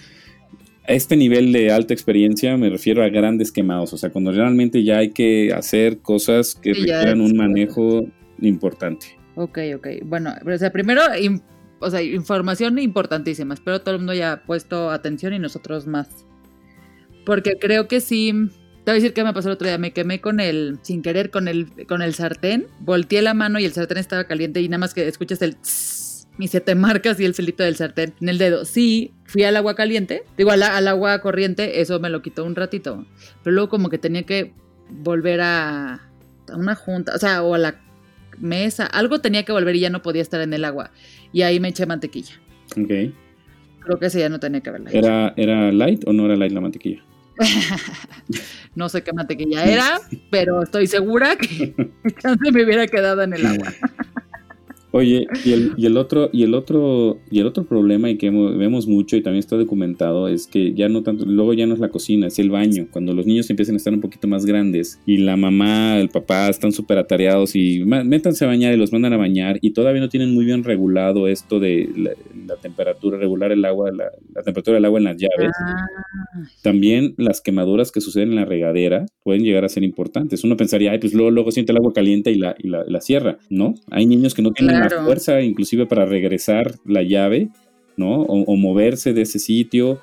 Speaker 3: A este nivel de alta experiencia me refiero a grandes quemados, o sea, cuando realmente ya hay que hacer cosas que requieran un manejo importante.
Speaker 2: Ok, ok. Bueno, o sea, primero, o sea, información importantísima. Espero todo el mundo haya puesto atención y nosotros más. Porque creo que sí. Te voy a decir qué me pasó el otro día. Me quemé con el, sin querer, con el, con el sartén. Volteé la mano y el sartén estaba caliente y nada más que escuchas el y se te marca así el filito del sartén en el dedo. Sí, fui al agua caliente, digo al, al, agua corriente, eso me lo quitó un ratito. Pero luego como que tenía que volver a, a una junta, o sea, o a la mesa, algo tenía que volver y ya no podía estar en el agua. Y ahí me eché mantequilla.
Speaker 3: Ok.
Speaker 2: Creo que ese ya no tenía que haberla
Speaker 3: ¿Era, ¿Era light o no era light la mantequilla?
Speaker 2: no sé qué mantequilla era, pero estoy segura que me hubiera quedado en el agua.
Speaker 3: Oye, y el, y el otro, y el otro, y el otro problema y que vemos mucho y también está documentado es que ya no tanto, luego ya no es la cocina, es el baño. Cuando los niños empiezan a estar un poquito más grandes y la mamá, el papá están súper atareados y métanse a bañar y los mandan a bañar y todavía no tienen muy bien regulado esto de la, temperatura, regular el agua, la, temperatura del agua en las llaves. Ah. También las quemaduras que suceden en la regadera pueden llegar a ser importantes. Uno pensaría, ay, pues luego, luego siente el agua caliente y la, y la, la cierra, ¿no? Hay niños que no tienen fuerza inclusive para regresar la llave, ¿no? O, moverse de ese sitio.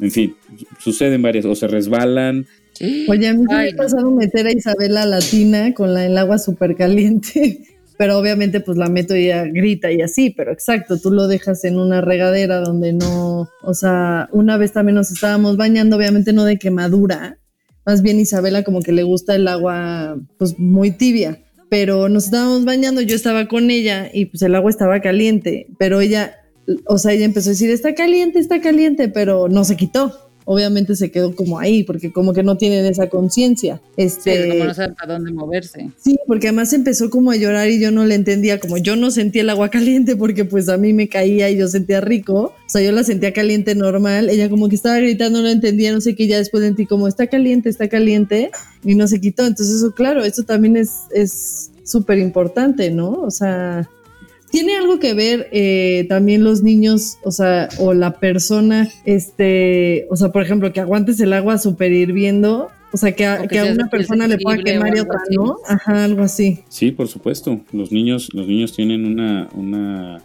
Speaker 3: En fin, suceden varias, o se resbalan.
Speaker 1: Oye, a mí me ha pasado meter a Isabela Latina con la, el agua súper caliente, pero obviamente pues la meto y ella grita y así, pero exacto, tú lo dejas en una regadera donde no, o sea, una vez también nos estábamos bañando, obviamente no de quemadura, más bien Isabela como que le gusta el agua pues muy tibia pero nos estábamos bañando, yo estaba con ella y pues el agua estaba caliente, pero ella, o sea, ella empezó a decir, está caliente, está caliente, pero no se quitó. Obviamente se quedó como ahí, porque como que no tienen esa conciencia. Este,
Speaker 2: sí, como no saben para dónde moverse.
Speaker 1: Sí, porque además empezó como a llorar y yo no le entendía, como yo no sentía el agua caliente porque pues a mí me caía y yo sentía rico, o sea, yo la sentía caliente normal, ella como que estaba gritando, no entendía, no sé qué, ya después de ti como está caliente, está caliente, y no se quitó. Entonces eso, claro, eso también es súper importante, ¿no? O sea, tiene algo que ver eh, también los niños, o sea, o la persona, este, o sea, por ejemplo, que aguantes el agua súper hirviendo, o sea, que a, que a una persona le pueda quemar y otra no, ajá, algo así.
Speaker 3: Sí, por supuesto. Los niños, los niños tienen una, una,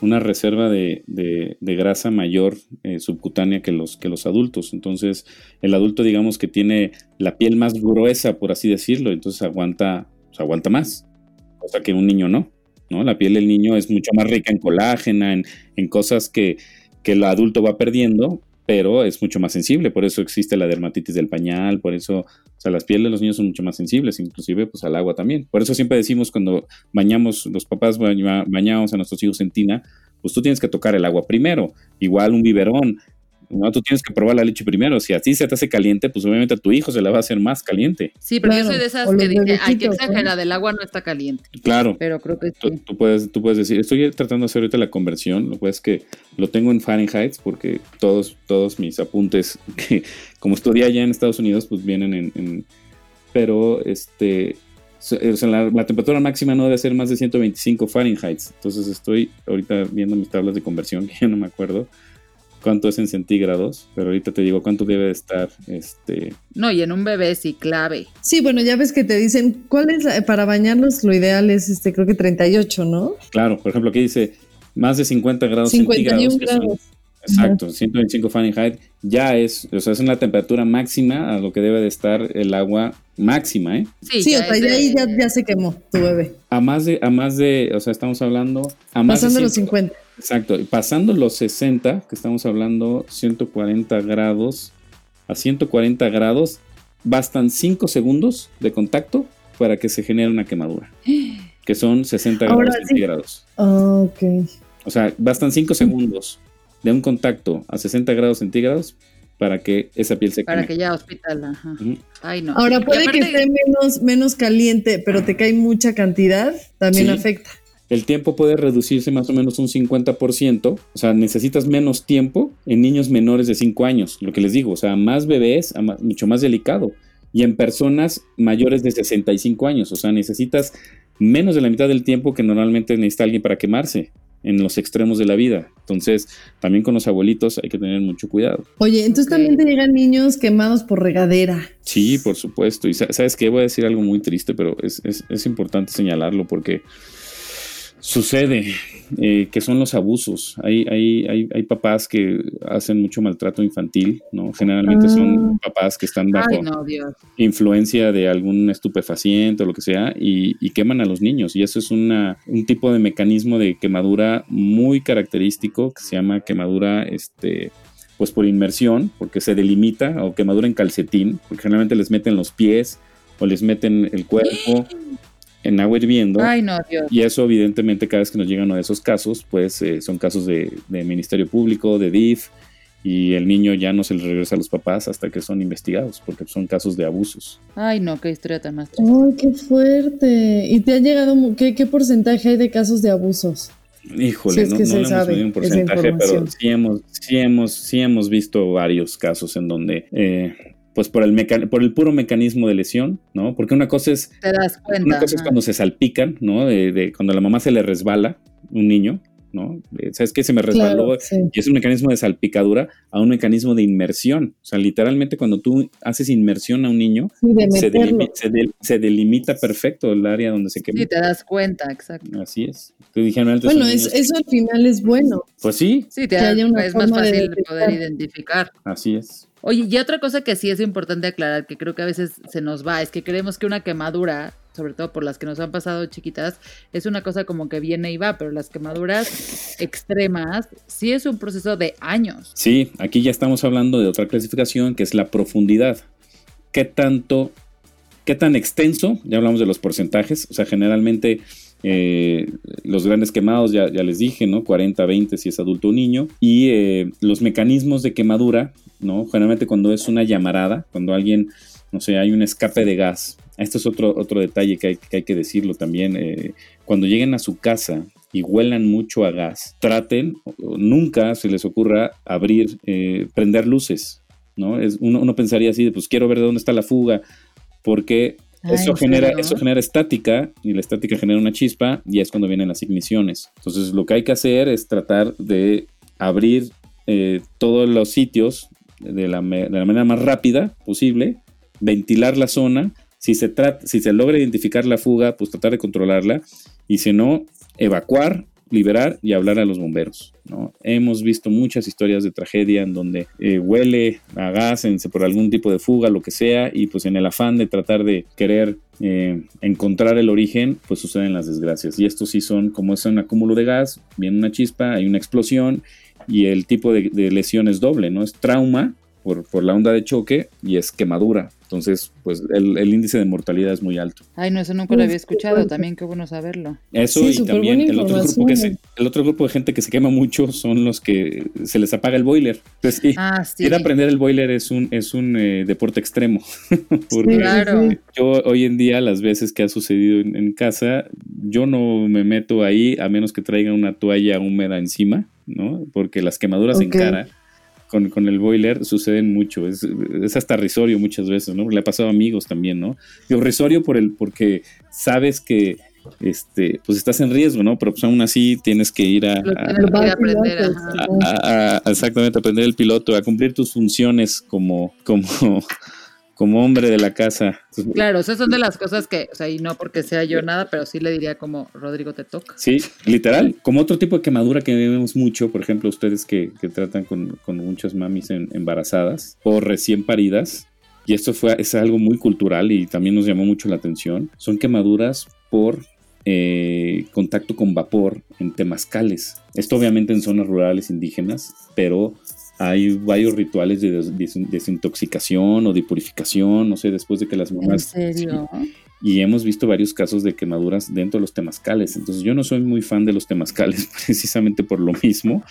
Speaker 3: una reserva de, de, grasa mayor eh, subcutánea que los, que los adultos. Entonces, el adulto, digamos que tiene la piel más gruesa, por así decirlo, entonces aguanta aguanta más, cosa que un niño no, ¿no? La piel del niño es mucho más rica en colágena, en, cosas que, que el adulto va perdiendo, pero es mucho más sensible, por eso existe la dermatitis del pañal, por eso, o sea, las pieles de los niños son mucho más sensibles, inclusive pues al agua también. Por eso siempre decimos cuando bañamos, los papás bañamos a nuestros hijos en tina, pues tú tienes que tocar el agua primero, igual un biberón, no, tú tienes que probar la leche primero. Si a ti se te hace caliente, pues obviamente a tu hijo se la va a hacer más caliente.
Speaker 2: Sí, pero yo soy de esas que dije, hay que exagerar, el agua no está caliente.
Speaker 3: Claro.
Speaker 2: Pero creo que
Speaker 3: tú, puedes, tú puedes decir, estoy tratando de hacer ahorita la conversión, lo que es que lo tengo en Fahrenheit porque todos, todos mis apuntes, que como estudié allá en Estados Unidos, pues vienen en, pero este, o sea, la, la, temperatura máxima no debe ser más de 125 Fahrenheit. Entonces estoy ahorita viendo mis tablas de conversión, que ya no me acuerdo cuánto es en centígrados, pero ahorita te digo cuánto debe de estar. Este...
Speaker 2: No, y en un bebé sí, clave.
Speaker 1: Sí, bueno, ya ves que te dicen, ¿cuál es para bañarlos? Lo ideal es, este, creo que 38, ¿no?
Speaker 3: Claro, por ejemplo, aquí dice más de 50 grados
Speaker 1: 51 centígrados. Grados.
Speaker 3: exacto, 125 Fahrenheit ya es, o sea, es una temperatura máxima a lo que debe de estar el agua máxima, ¿eh?
Speaker 1: Sí, sí o sea, ya ahí ya, se quemó tu bebé.
Speaker 3: A más de, a más de, o sea, estamos hablando... A
Speaker 1: más Pasando los 50.
Speaker 3: Exacto, y pasando los 60, que estamos hablando 140 grados, a 140 grados, bastan 5 segundos de contacto para que se genere una quemadura, que son 60 grados centígrados.
Speaker 1: ok.
Speaker 3: O sea, bastan 5 segundos de un contacto a 60 grados centígrados para que esa piel se
Speaker 2: queme. Para que ya hospital, ajá. Ay, no.
Speaker 1: Ahora puede que esté menos, menos caliente, pero te cae mucha cantidad, también afecta
Speaker 3: el tiempo puede reducirse más o menos un 50%, o sea, necesitas menos tiempo en niños menores de 5 años, lo que les digo, o sea, más bebés, mucho más delicado. y en personas mayores de 65 años. O sea, necesitas menos de la mitad del tiempo que normalmente necesita alguien para quemarse en los extremos de la vida. Entonces, también con los abuelitos hay que tener mucho cuidado.
Speaker 1: Oye, entonces también te llegan niños quemados por regadera.
Speaker 3: Sí, por supuesto. Y sabes que voy a decir algo muy triste, pero es, es importante señalarlo porque sucede, eh, que son los abusos. Hay, hay, hay, hay, papás que hacen mucho maltrato infantil, ¿no? Generalmente son ah. papás que están bajo influencia de algún estupefaciente o lo que sea y, queman a los niños. Y eso es una, un tipo de mecanismo de quemadura muy característico que se llama quemadura, este, pues por inmersión, porque se delimita, o quemadura en calcetín, porque generalmente les meten los pies o les meten el cuerpo en agua hirviendo.
Speaker 2: Ay, no, Dios.
Speaker 3: Y eso, evidentemente, cada vez que nos llegan uno de esos casos, pues eh, son casos de, Ministerio Público, de DIF, y el niño ya no se le regresa a los papás hasta que son investigados, porque son casos de abusos.
Speaker 2: Ay, no, qué historia tan más
Speaker 1: triste. Ay, qué fuerte. ¿Y te ha llegado, qué, qué porcentaje hay de casos de abusos?
Speaker 3: Híjole, no, no hemos un porcentaje, pero sí hemos, sí hemos, sí hemos visto varios casos en donde eh, pues por el, por el puro mecanismo de lesión, ¿no? Porque una cosa es...
Speaker 2: Te das cuenta.
Speaker 3: Una cosa es cuando se salpican, ¿no? De, cuando la mamá se le resbala un niño, ¿no? ¿Sabes qué? Se me resbaló y es un mecanismo de salpicadura a un mecanismo de inmersión. O sea, literalmente cuando tú haces inmersión a un niño, se, delimita, perfecto el área donde se quema.
Speaker 2: Sí, te das cuenta, exacto.
Speaker 3: Así es.
Speaker 1: Bueno, eso al final es bueno.
Speaker 3: Pues sí.
Speaker 2: Sí, te es más fácil de poder identificar.
Speaker 3: Así es.
Speaker 2: Oye, y otra cosa que sí es importante aclarar, que creo que a veces se nos va, es que creemos que una quemadura, sobre todo por las que nos han pasado chiquitas, es una cosa como que viene y va, pero las quemaduras extremas sí es un proceso de años.
Speaker 3: Sí, aquí ya estamos hablando de otra clasificación que es la profundidad. ¿Qué tanto, qué tan extenso? Ya hablamos de los porcentajes, o sea, generalmente eh, los grandes quemados, ya, les dije, ¿no? 40, 20 si es adulto o niño. Y eh, los mecanismos de quemadura, ¿no? Generalmente cuando es una llamarada, cuando alguien, no sé, hay un escape de gas. Esto es otro, otro detalle que hay que, decirlo también. Eh, cuando lleguen a su casa y huelan mucho a gas, traten, nunca se les ocurra abrir, prender luces, ¿no? Uno, uno pensaría así, pues quiero ver de dónde está la fuga, porque eso, genera, eso genera estática y la estática genera una chispa y es cuando vienen las igniciones. Entonces lo que hay que hacer es tratar de abrir eh, todos los sitios de la, de la, manera más rápida posible, ventilar la zona. Si se, trata, si se logra identificar la fuga, pues tratar de controlarla y si no, evacuar liberar y hablar a los bomberos. ¿no? Hemos visto muchas historias de tragedia en donde eh, huele a gas por algún tipo de fuga, lo que sea, y pues en el afán de tratar de querer eh, encontrar el origen, pues suceden las desgracias. Y estos sí son, como es un acúmulo de gas, viene una chispa, hay una explosión y el tipo de, de lesión es doble, ¿no? Es trauma por, por la onda de choque y es quemadura. Entonces, pues el, índice de mortalidad es muy alto.
Speaker 2: Ay, no, eso nunca lo había escuchado, también qué bueno saberlo.
Speaker 3: Eso y también el otro, grupo que el otro grupo de gente que se quema mucho son los que se les apaga el boiler. Entonces, sí, ah, ir a aprender el boiler es un, es un eh, deporte extremo.
Speaker 2: claro.
Speaker 3: Yo hoy en día, las veces que ha sucedido en, casa, yo no me meto ahí a menos que traiga una toalla húmeda encima, ¿no? Porque las quemaduras en cara con, el boiler suceden mucho. Es, hasta risorio muchas veces, ¿no? Le ha pasado a amigos también, ¿no? Digo, risorio por el, porque sabes que este, pues estás en riesgo, ¿no? Pero pues aún así tienes que ir a,
Speaker 2: aprender,
Speaker 3: exactamente, aprender el piloto, a cumplir tus funciones como, como, como hombre de la casa.
Speaker 2: Claro, esas son de las cosas que, o sea, y no porque sea yo nada, pero sí le diría como, Rodrigo, te toca.
Speaker 3: Sí, literal. Como otro tipo de quemadura que vemos mucho, por ejemplo, ustedes que, tratan con, muchas mamis embarazadas o recién paridas, y esto fue, es algo muy cultural y también nos llamó mucho la atención, son quemaduras por eh, contacto con vapor en temazcales. Esto obviamente en zonas rurales indígenas, pero hay varios rituales de desintoxicación o de purificación, no sé, después de que las mamás...
Speaker 2: ¿En serio?
Speaker 3: y hemos visto varios casos de quemaduras dentro de los temazcales. Entonces yo no soy muy fan de los temazcales precisamente por lo mismo,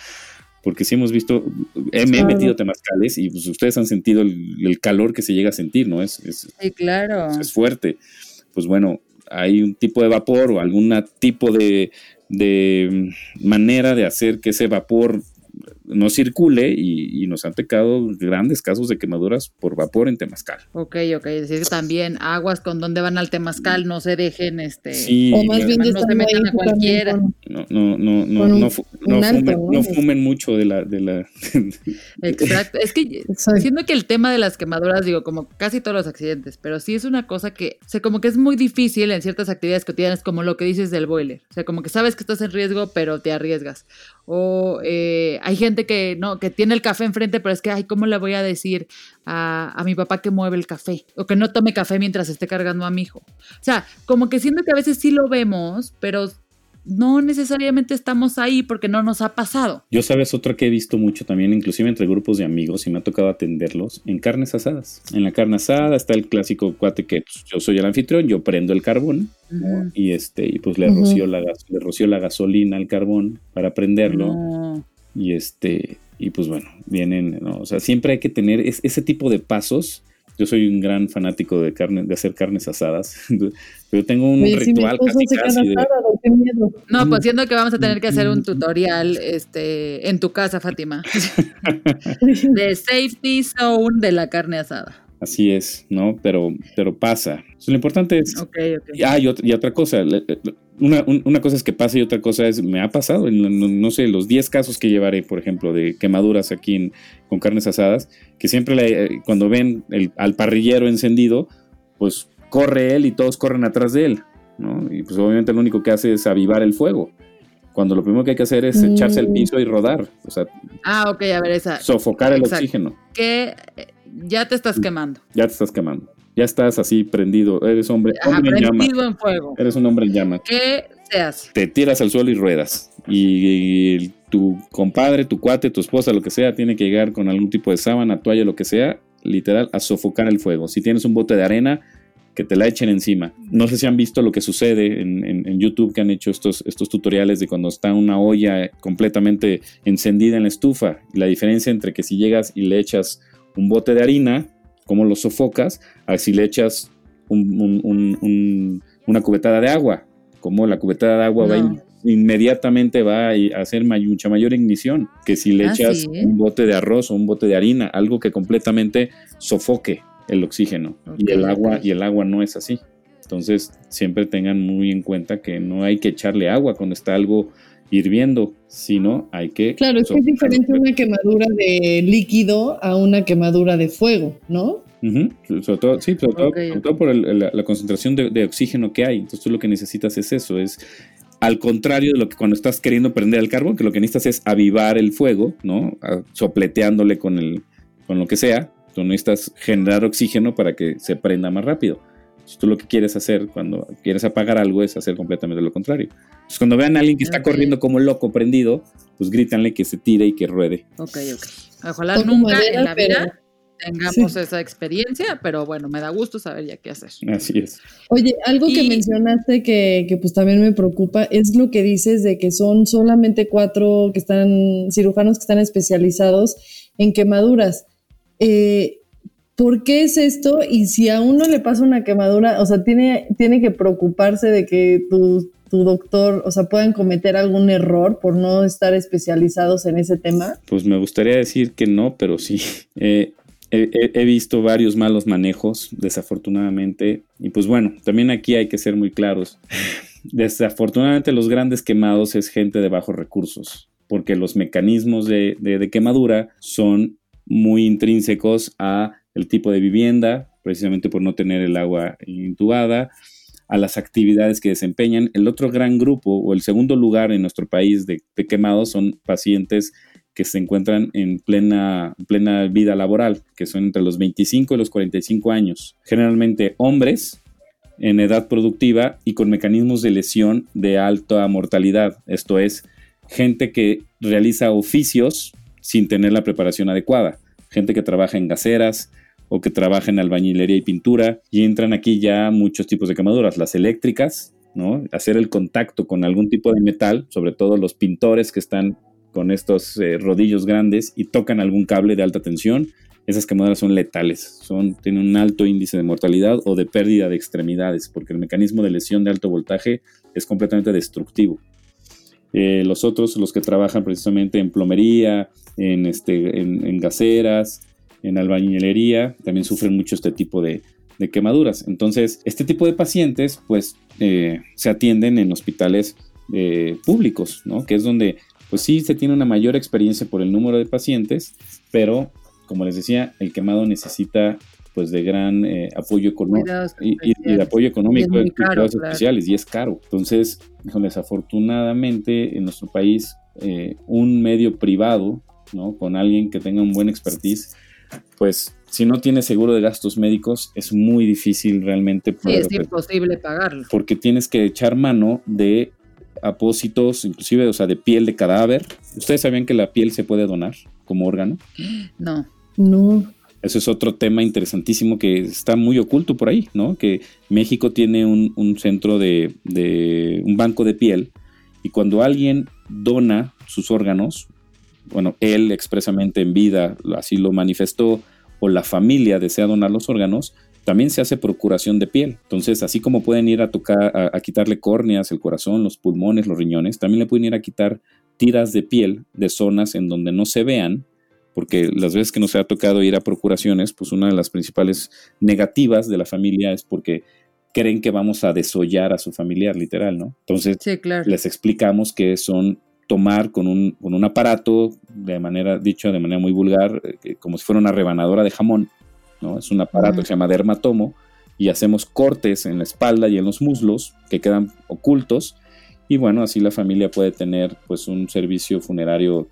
Speaker 3: porque sí hemos visto, me he metido temazcales y pues ustedes han sentido el, calor que se llega a sentir, ¿no? Es, es,
Speaker 2: sí, claro.
Speaker 3: Es, fuerte. Pues bueno, hay un tipo de vapor o algún tipo de, de manera de hacer que ese vapor no circule y, nos han tocado grandes casos de quemaduras por vapor en Temazcal.
Speaker 2: Ok, ok, es decir que también aguas con donde van al Temazcal, no se dejen, este,
Speaker 1: o más bien no se metan a cualquiera.
Speaker 3: No, no, no, no, no, fumen, no, fumen, mucho de la... De la
Speaker 2: Exacto, es que siendo que el tema de las quemaduras, digo, como casi todos los accidentes, pero sí es una cosa que, o sea, como que es muy difícil en ciertas actividades cotidianas, como lo que dices del boiler, o sea, como que sabes que estás en riesgo, pero te arriesgas. O eh, hay gente que no, que tiene el café enfrente, pero es que, ay, ¿cómo le voy a decir a, a, mi papá que mueve el café? O que no tome café mientras esté cargando a mi hijo. O sea, como que siento que a veces sí lo vemos, pero no necesariamente estamos ahí porque no nos ha pasado.
Speaker 3: Yo sabes otra que he visto mucho también, inclusive entre grupos de amigos, y me ha tocado atenderlos en carnes asadas. En la carne asada está el clásico cuate que pues, yo soy el anfitrión, yo prendo el carbón y este y pues le roció la le roció la gasolina al carbón para prenderlo. Y este y pues bueno vienen, o sea siempre hay que tener ese tipo de pasos yo soy un gran fanático de carne, de hacer carnes asadas. Pero tengo un ritual casi, casi de...
Speaker 2: No, pues siento que vamos a tener que hacer un tutorial este, en tu casa, Fátima. de safety zone de la carne asada.
Speaker 3: Así es, ¿no? Pero, pero pasa. lo importante es. Okay, okay. Ah, y otra, cosa. Una, una, cosa es que pasa y otra cosa es, me ha pasado, en, no sé, los 10 casos que llevaré, por ejemplo, de quemaduras aquí con carnes asadas, que siempre le, cuando ven el, al parrillero encendido, pues corre él y todos corren atrás de él, ¿no? Y pues obviamente lo único que hace es avivar el fuego. Cuando lo primero que hay que hacer es echarse al mm. piso y rodar. O sea,
Speaker 2: ah, ok, a ver, esa.
Speaker 3: Sofocar el oxígeno.
Speaker 2: Que ya te estás quemando.
Speaker 3: Ya te estás quemando. Ya estás así prendido. Eres hombre,
Speaker 2: prendido en fuego.
Speaker 3: Eres un hombre en llamas.
Speaker 2: ¿Qué se hace?
Speaker 3: Te tiras al suelo y ruedas. Y, tu compadre, tu cuate, tu esposa, lo que sea, tiene que llegar con algún tipo de sábana, toalla, lo que sea, literal, a sofocar el fuego. Si tienes un bote de arena, que te la echen encima. No sé si han visto lo que sucede en, en, YouTube que han hecho estos, estos tutoriales de cuando está una olla completamente encendida en la estufa. La diferencia entre que si llegas y le echas un bote de harina, cómo lo sofocas, así le echas una cubetada de agua, como la cubetada de agua va inmediatamente va a hacer mucha mayor ignición que si le ah, echas un bote de arroz o un bote de harina, algo que completamente sofoque el oxígeno. Y el agua y el agua no es así. Entonces, siempre tengan muy en cuenta que no hay que echarle agua cuando está algo hirviendo, sino hay que...
Speaker 1: Claro, es que es diferente una quemadura de líquido a una quemadura de fuego, ¿no?
Speaker 3: sobre todo, sí, sobre todo, por la, concentración de, oxígeno que hay. Entonces tú lo que necesitas es eso, es al contrario de lo que cuando estás queriendo prender el carbón, que lo que necesitas es avivar el fuego, ¿no? sopleteándole con, el, con lo que sea. Tú necesitas generar oxígeno para que se prenda más rápido. Si tú lo que quieres hacer cuando quieres apagar algo es hacer completamente lo contrario. Entonces, cuando vean a alguien que está corriendo como loco prendido, pues grítanle que se tire y que ruede.
Speaker 2: Ok, ok. Ojalá nunca en la vida tengamos esa experiencia, pero bueno, me da gusto saber ya qué hacer.
Speaker 3: Así es.
Speaker 1: Oye, algo que mencionaste que, que, pues también me preocupa es lo que dices de que son solamente cuatro que están, cirujanos que están especializados en quemaduras. Eh, ¿Por qué es esto? Y si a uno le pasa una quemadura, o sea, tiene, tiene que preocuparse de que tu, tu doctor, o sea, puedan cometer algún error por no estar especializados en ese tema.
Speaker 3: Pues me gustaría decir que no, pero sí. Eh, he, visto varios malos manejos, desafortunadamente. Y pues bueno, también aquí hay que ser muy claros. Desafortunadamente los grandes quemados es gente de bajos recursos, porque los mecanismos de, de quemadura son muy intrínsecos a el tipo de vivienda, precisamente por no tener el agua intubada, a las actividades que desempeñan. El otro gran grupo o el segundo lugar en nuestro país de, quemados son pacientes que se encuentran en plena, plena vida laboral, que son entre los 25 y los 45 años. Generalmente hombres en edad productiva y con mecanismos de lesión de alta mortalidad. Esto es, gente que realiza oficios sin tener la preparación adecuada. Gente que trabaja en gaseras, o que trabajan en albañilería y pintura y entran aquí ya muchos tipos de quemaduras, las eléctricas, ¿no? Hacer el contacto con algún tipo de metal, sobre todo los pintores que están con estos eh, rodillos grandes y tocan algún cable de alta tensión, esas quemaduras son letales, son, tienen un alto índice de mortalidad o de pérdida de extremidades, porque el mecanismo de lesión de alto voltaje es completamente destructivo. Eh, los otros, los que trabajan precisamente en plomería, en, este, en, gaseras, en albañilería, también sufren mucho este tipo de, quemaduras. Entonces, este tipo de pacientes, pues, eh, se atienden en hospitales eh, públicos, ¿no? Que es donde, pues sí, se tiene una mayor experiencia por el número de pacientes, pero, como les decía, el quemado necesita pues de gran eh, apoyo económico y, de apoyo económico de cuidados especiales y es caro. Entonces, desafortunadamente en nuestro país eh, un medio privado, ¿no? Con alguien que tenga un buen expertise, pues si no tiene seguro de gastos médicos es muy difícil realmente
Speaker 2: poder, sí, es imposible pagarlo.
Speaker 3: Porque tienes que echar mano de apósitos, inclusive, o sea, de piel de cadáver. ¿Ustedes sabían que la piel se puede donar como órgano?
Speaker 2: No.
Speaker 1: No.
Speaker 3: Eso es otro tema interesantísimo que está muy oculto por ahí, ¿no? Que México tiene un, centro de, un banco de piel y cuando alguien dona sus órganos, bueno, él expresamente en vida así lo manifestó o la familia desea donar los órganos, también se hace procuración de piel. Entonces, así como pueden ir a tocar, a quitarle córneas, el corazón, los pulmones, los riñones, también le pueden ir a quitar tiras de piel de zonas en donde no se vean porque las veces que nos ha tocado ir a procuraciones, pues una de las principales negativas de la familia es porque creen que vamos a desollar a su familiar, literal, ¿no? Entonces, les explicamos que son tomar con un, con un aparato, de manera, dicho de manera muy vulgar, eh, como si fuera una rebanadora de jamón, ¿no? Es un aparato que se llama dermatomo, y hacemos cortes en la espalda y en los muslos que quedan ocultos, y bueno, así la familia puede tener pues un servicio funerario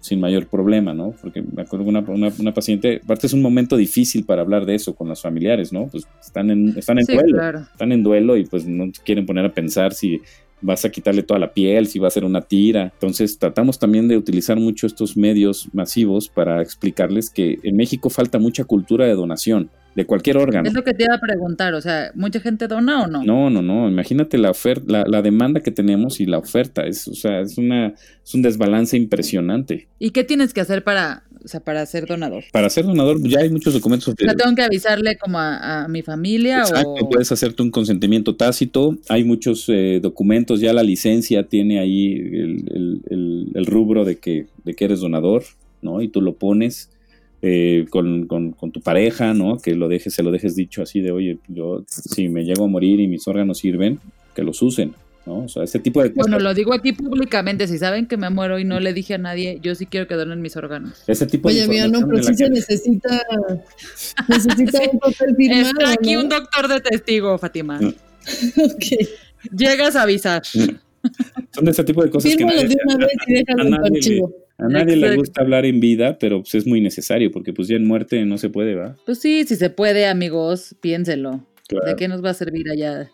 Speaker 3: sin mayor problema, ¿no? Porque me acuerdo una, una, paciente, aparte es un momento difícil para hablar de eso con los familiares, ¿no? Pues están en, están en duelo, están en duelo y pues no quieren poner a pensar si vas a quitarle toda la piel, si va a ser una tira. Entonces tratamos también de utilizar mucho estos medios masivos para explicarles que en México falta mucha cultura de donación de cualquier órgano.
Speaker 2: Es lo que te iba a preguntar, o sea, ¿mucha gente dona o no?
Speaker 3: No, no, no, imagínate la oferta, la, demanda que tenemos y la oferta, es, o sea, es una, es un desbalance impresionante.
Speaker 2: ¿Y qué tienes que hacer para, o sea, para ser donador?
Speaker 3: Para ser donador ya hay muchos documentos. O
Speaker 2: sea, tengo que avisarle como a, mi familia
Speaker 3: Exacto, puedes hacerte un consentimiento tácito, hay muchos eh, documentos, ya la licencia tiene ahí el, el, el, rubro de que, de que eres donador, ¿no? Y tú lo pones eh, con, tu pareja, ¿no? Que lo dejes, se lo dejes dicho así de, oye, yo si me llego a morir y mis órganos sirven, que los usen, ¿no? O sea, ese tipo de
Speaker 2: cosas. Bueno, lo digo aquí públicamente, si saben que me muero y no le dije a nadie, yo sí quiero que donen mis órganos.
Speaker 3: Ese tipo
Speaker 1: oye, mía, no, pero sí se necesita, necesita un papel firmado,
Speaker 2: Está aquí un doctor de testigo, Fátima.
Speaker 1: Mm.
Speaker 2: Llegas a avisar.
Speaker 3: Mm. Son de ese tipo de cosas
Speaker 1: que nadie, de una vez y dejas el archivo.
Speaker 3: A nadie le gusta hablar en vida, pero pues es muy necesario, porque pues ya en muerte no se puede, ¿va?
Speaker 2: Pues sí, si se puede, amigos, piénselo. ¿De qué nos va a servir allá?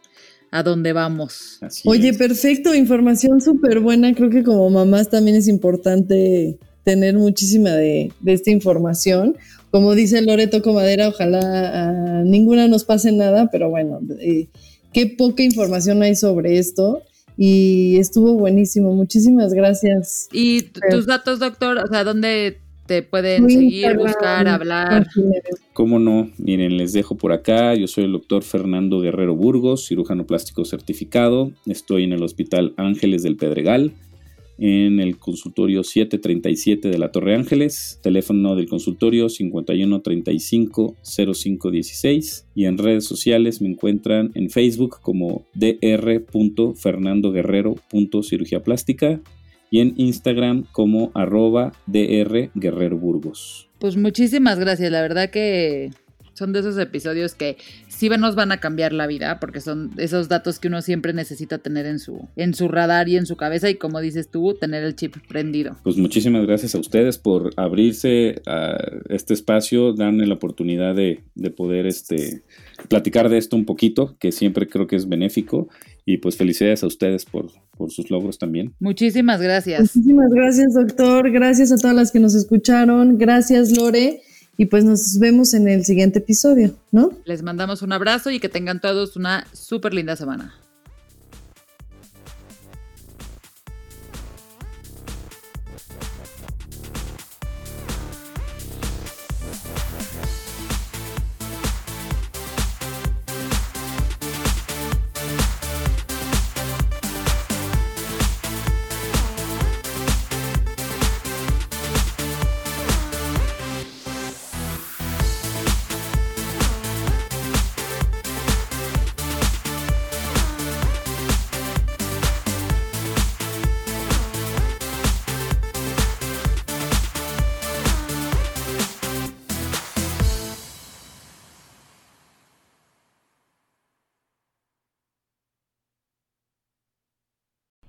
Speaker 2: A dónde vamos.
Speaker 1: Oye, perfecto, información súper buena. Creo que como mamás también es importante tener muchísima de, esta información. Como dice Loreto Comadera, ojalá a ninguna nos pase nada, pero bueno, eh, qué poca información hay sobre esto y estuvo buenísimo. Muchísimas gracias.
Speaker 2: ¿Y tus datos, doctor? O sea, ¿dónde te pueden seguir, buscar, hablar?
Speaker 3: ¿Cómo no? Miren, les dejo por acá. Yo soy el doctor Fernando Guerrero Burgos, cirujano plástico certificado. Estoy en el Hospital Ángeles del Pedregal en el consultorio 737 de la Torre Ángeles, teléfono del consultorio 5135 0516 y en redes sociales me encuentran en Facebook como dr.fernandoguerrero.cirugía plástica y en Instagram como arroba drguerreroburgos.
Speaker 2: Pues muchísimas gracias, la verdad que son de esos episodios que sí nos van a cambiar la vida, porque son esos datos que uno siempre necesita tener en su, en su radar y en su cabeza, y como dices tú, tener el chip prendido.
Speaker 3: Pues muchísimas gracias a ustedes por abrirse a este espacio, darme la oportunidad de, poder este, platicar de esto un poquito, que siempre creo que es benéfico. Y pues felicidades a ustedes por, por sus logros también.
Speaker 2: Muchísimas gracias.
Speaker 1: Muchísimas gracias, doctor. Gracias a todas las que nos escucharon. Gracias, Lore. Y pues nos vemos en el siguiente episodio, ¿no?
Speaker 2: Les mandamos un abrazo y que tengan todos una súper linda semana.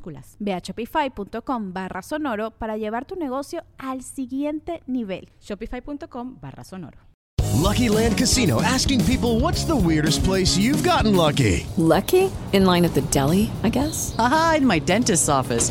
Speaker 4: minúsculas. Ve a shopify.com barra sonoro para llevar tu negocio al siguiente nivel. Shopify.com barra sonoro.
Speaker 5: Lucky Land Casino asking people what's the weirdest place you've gotten lucky.
Speaker 6: Lucky? In line at the deli, I guess?
Speaker 7: Aha, in my dentist's office.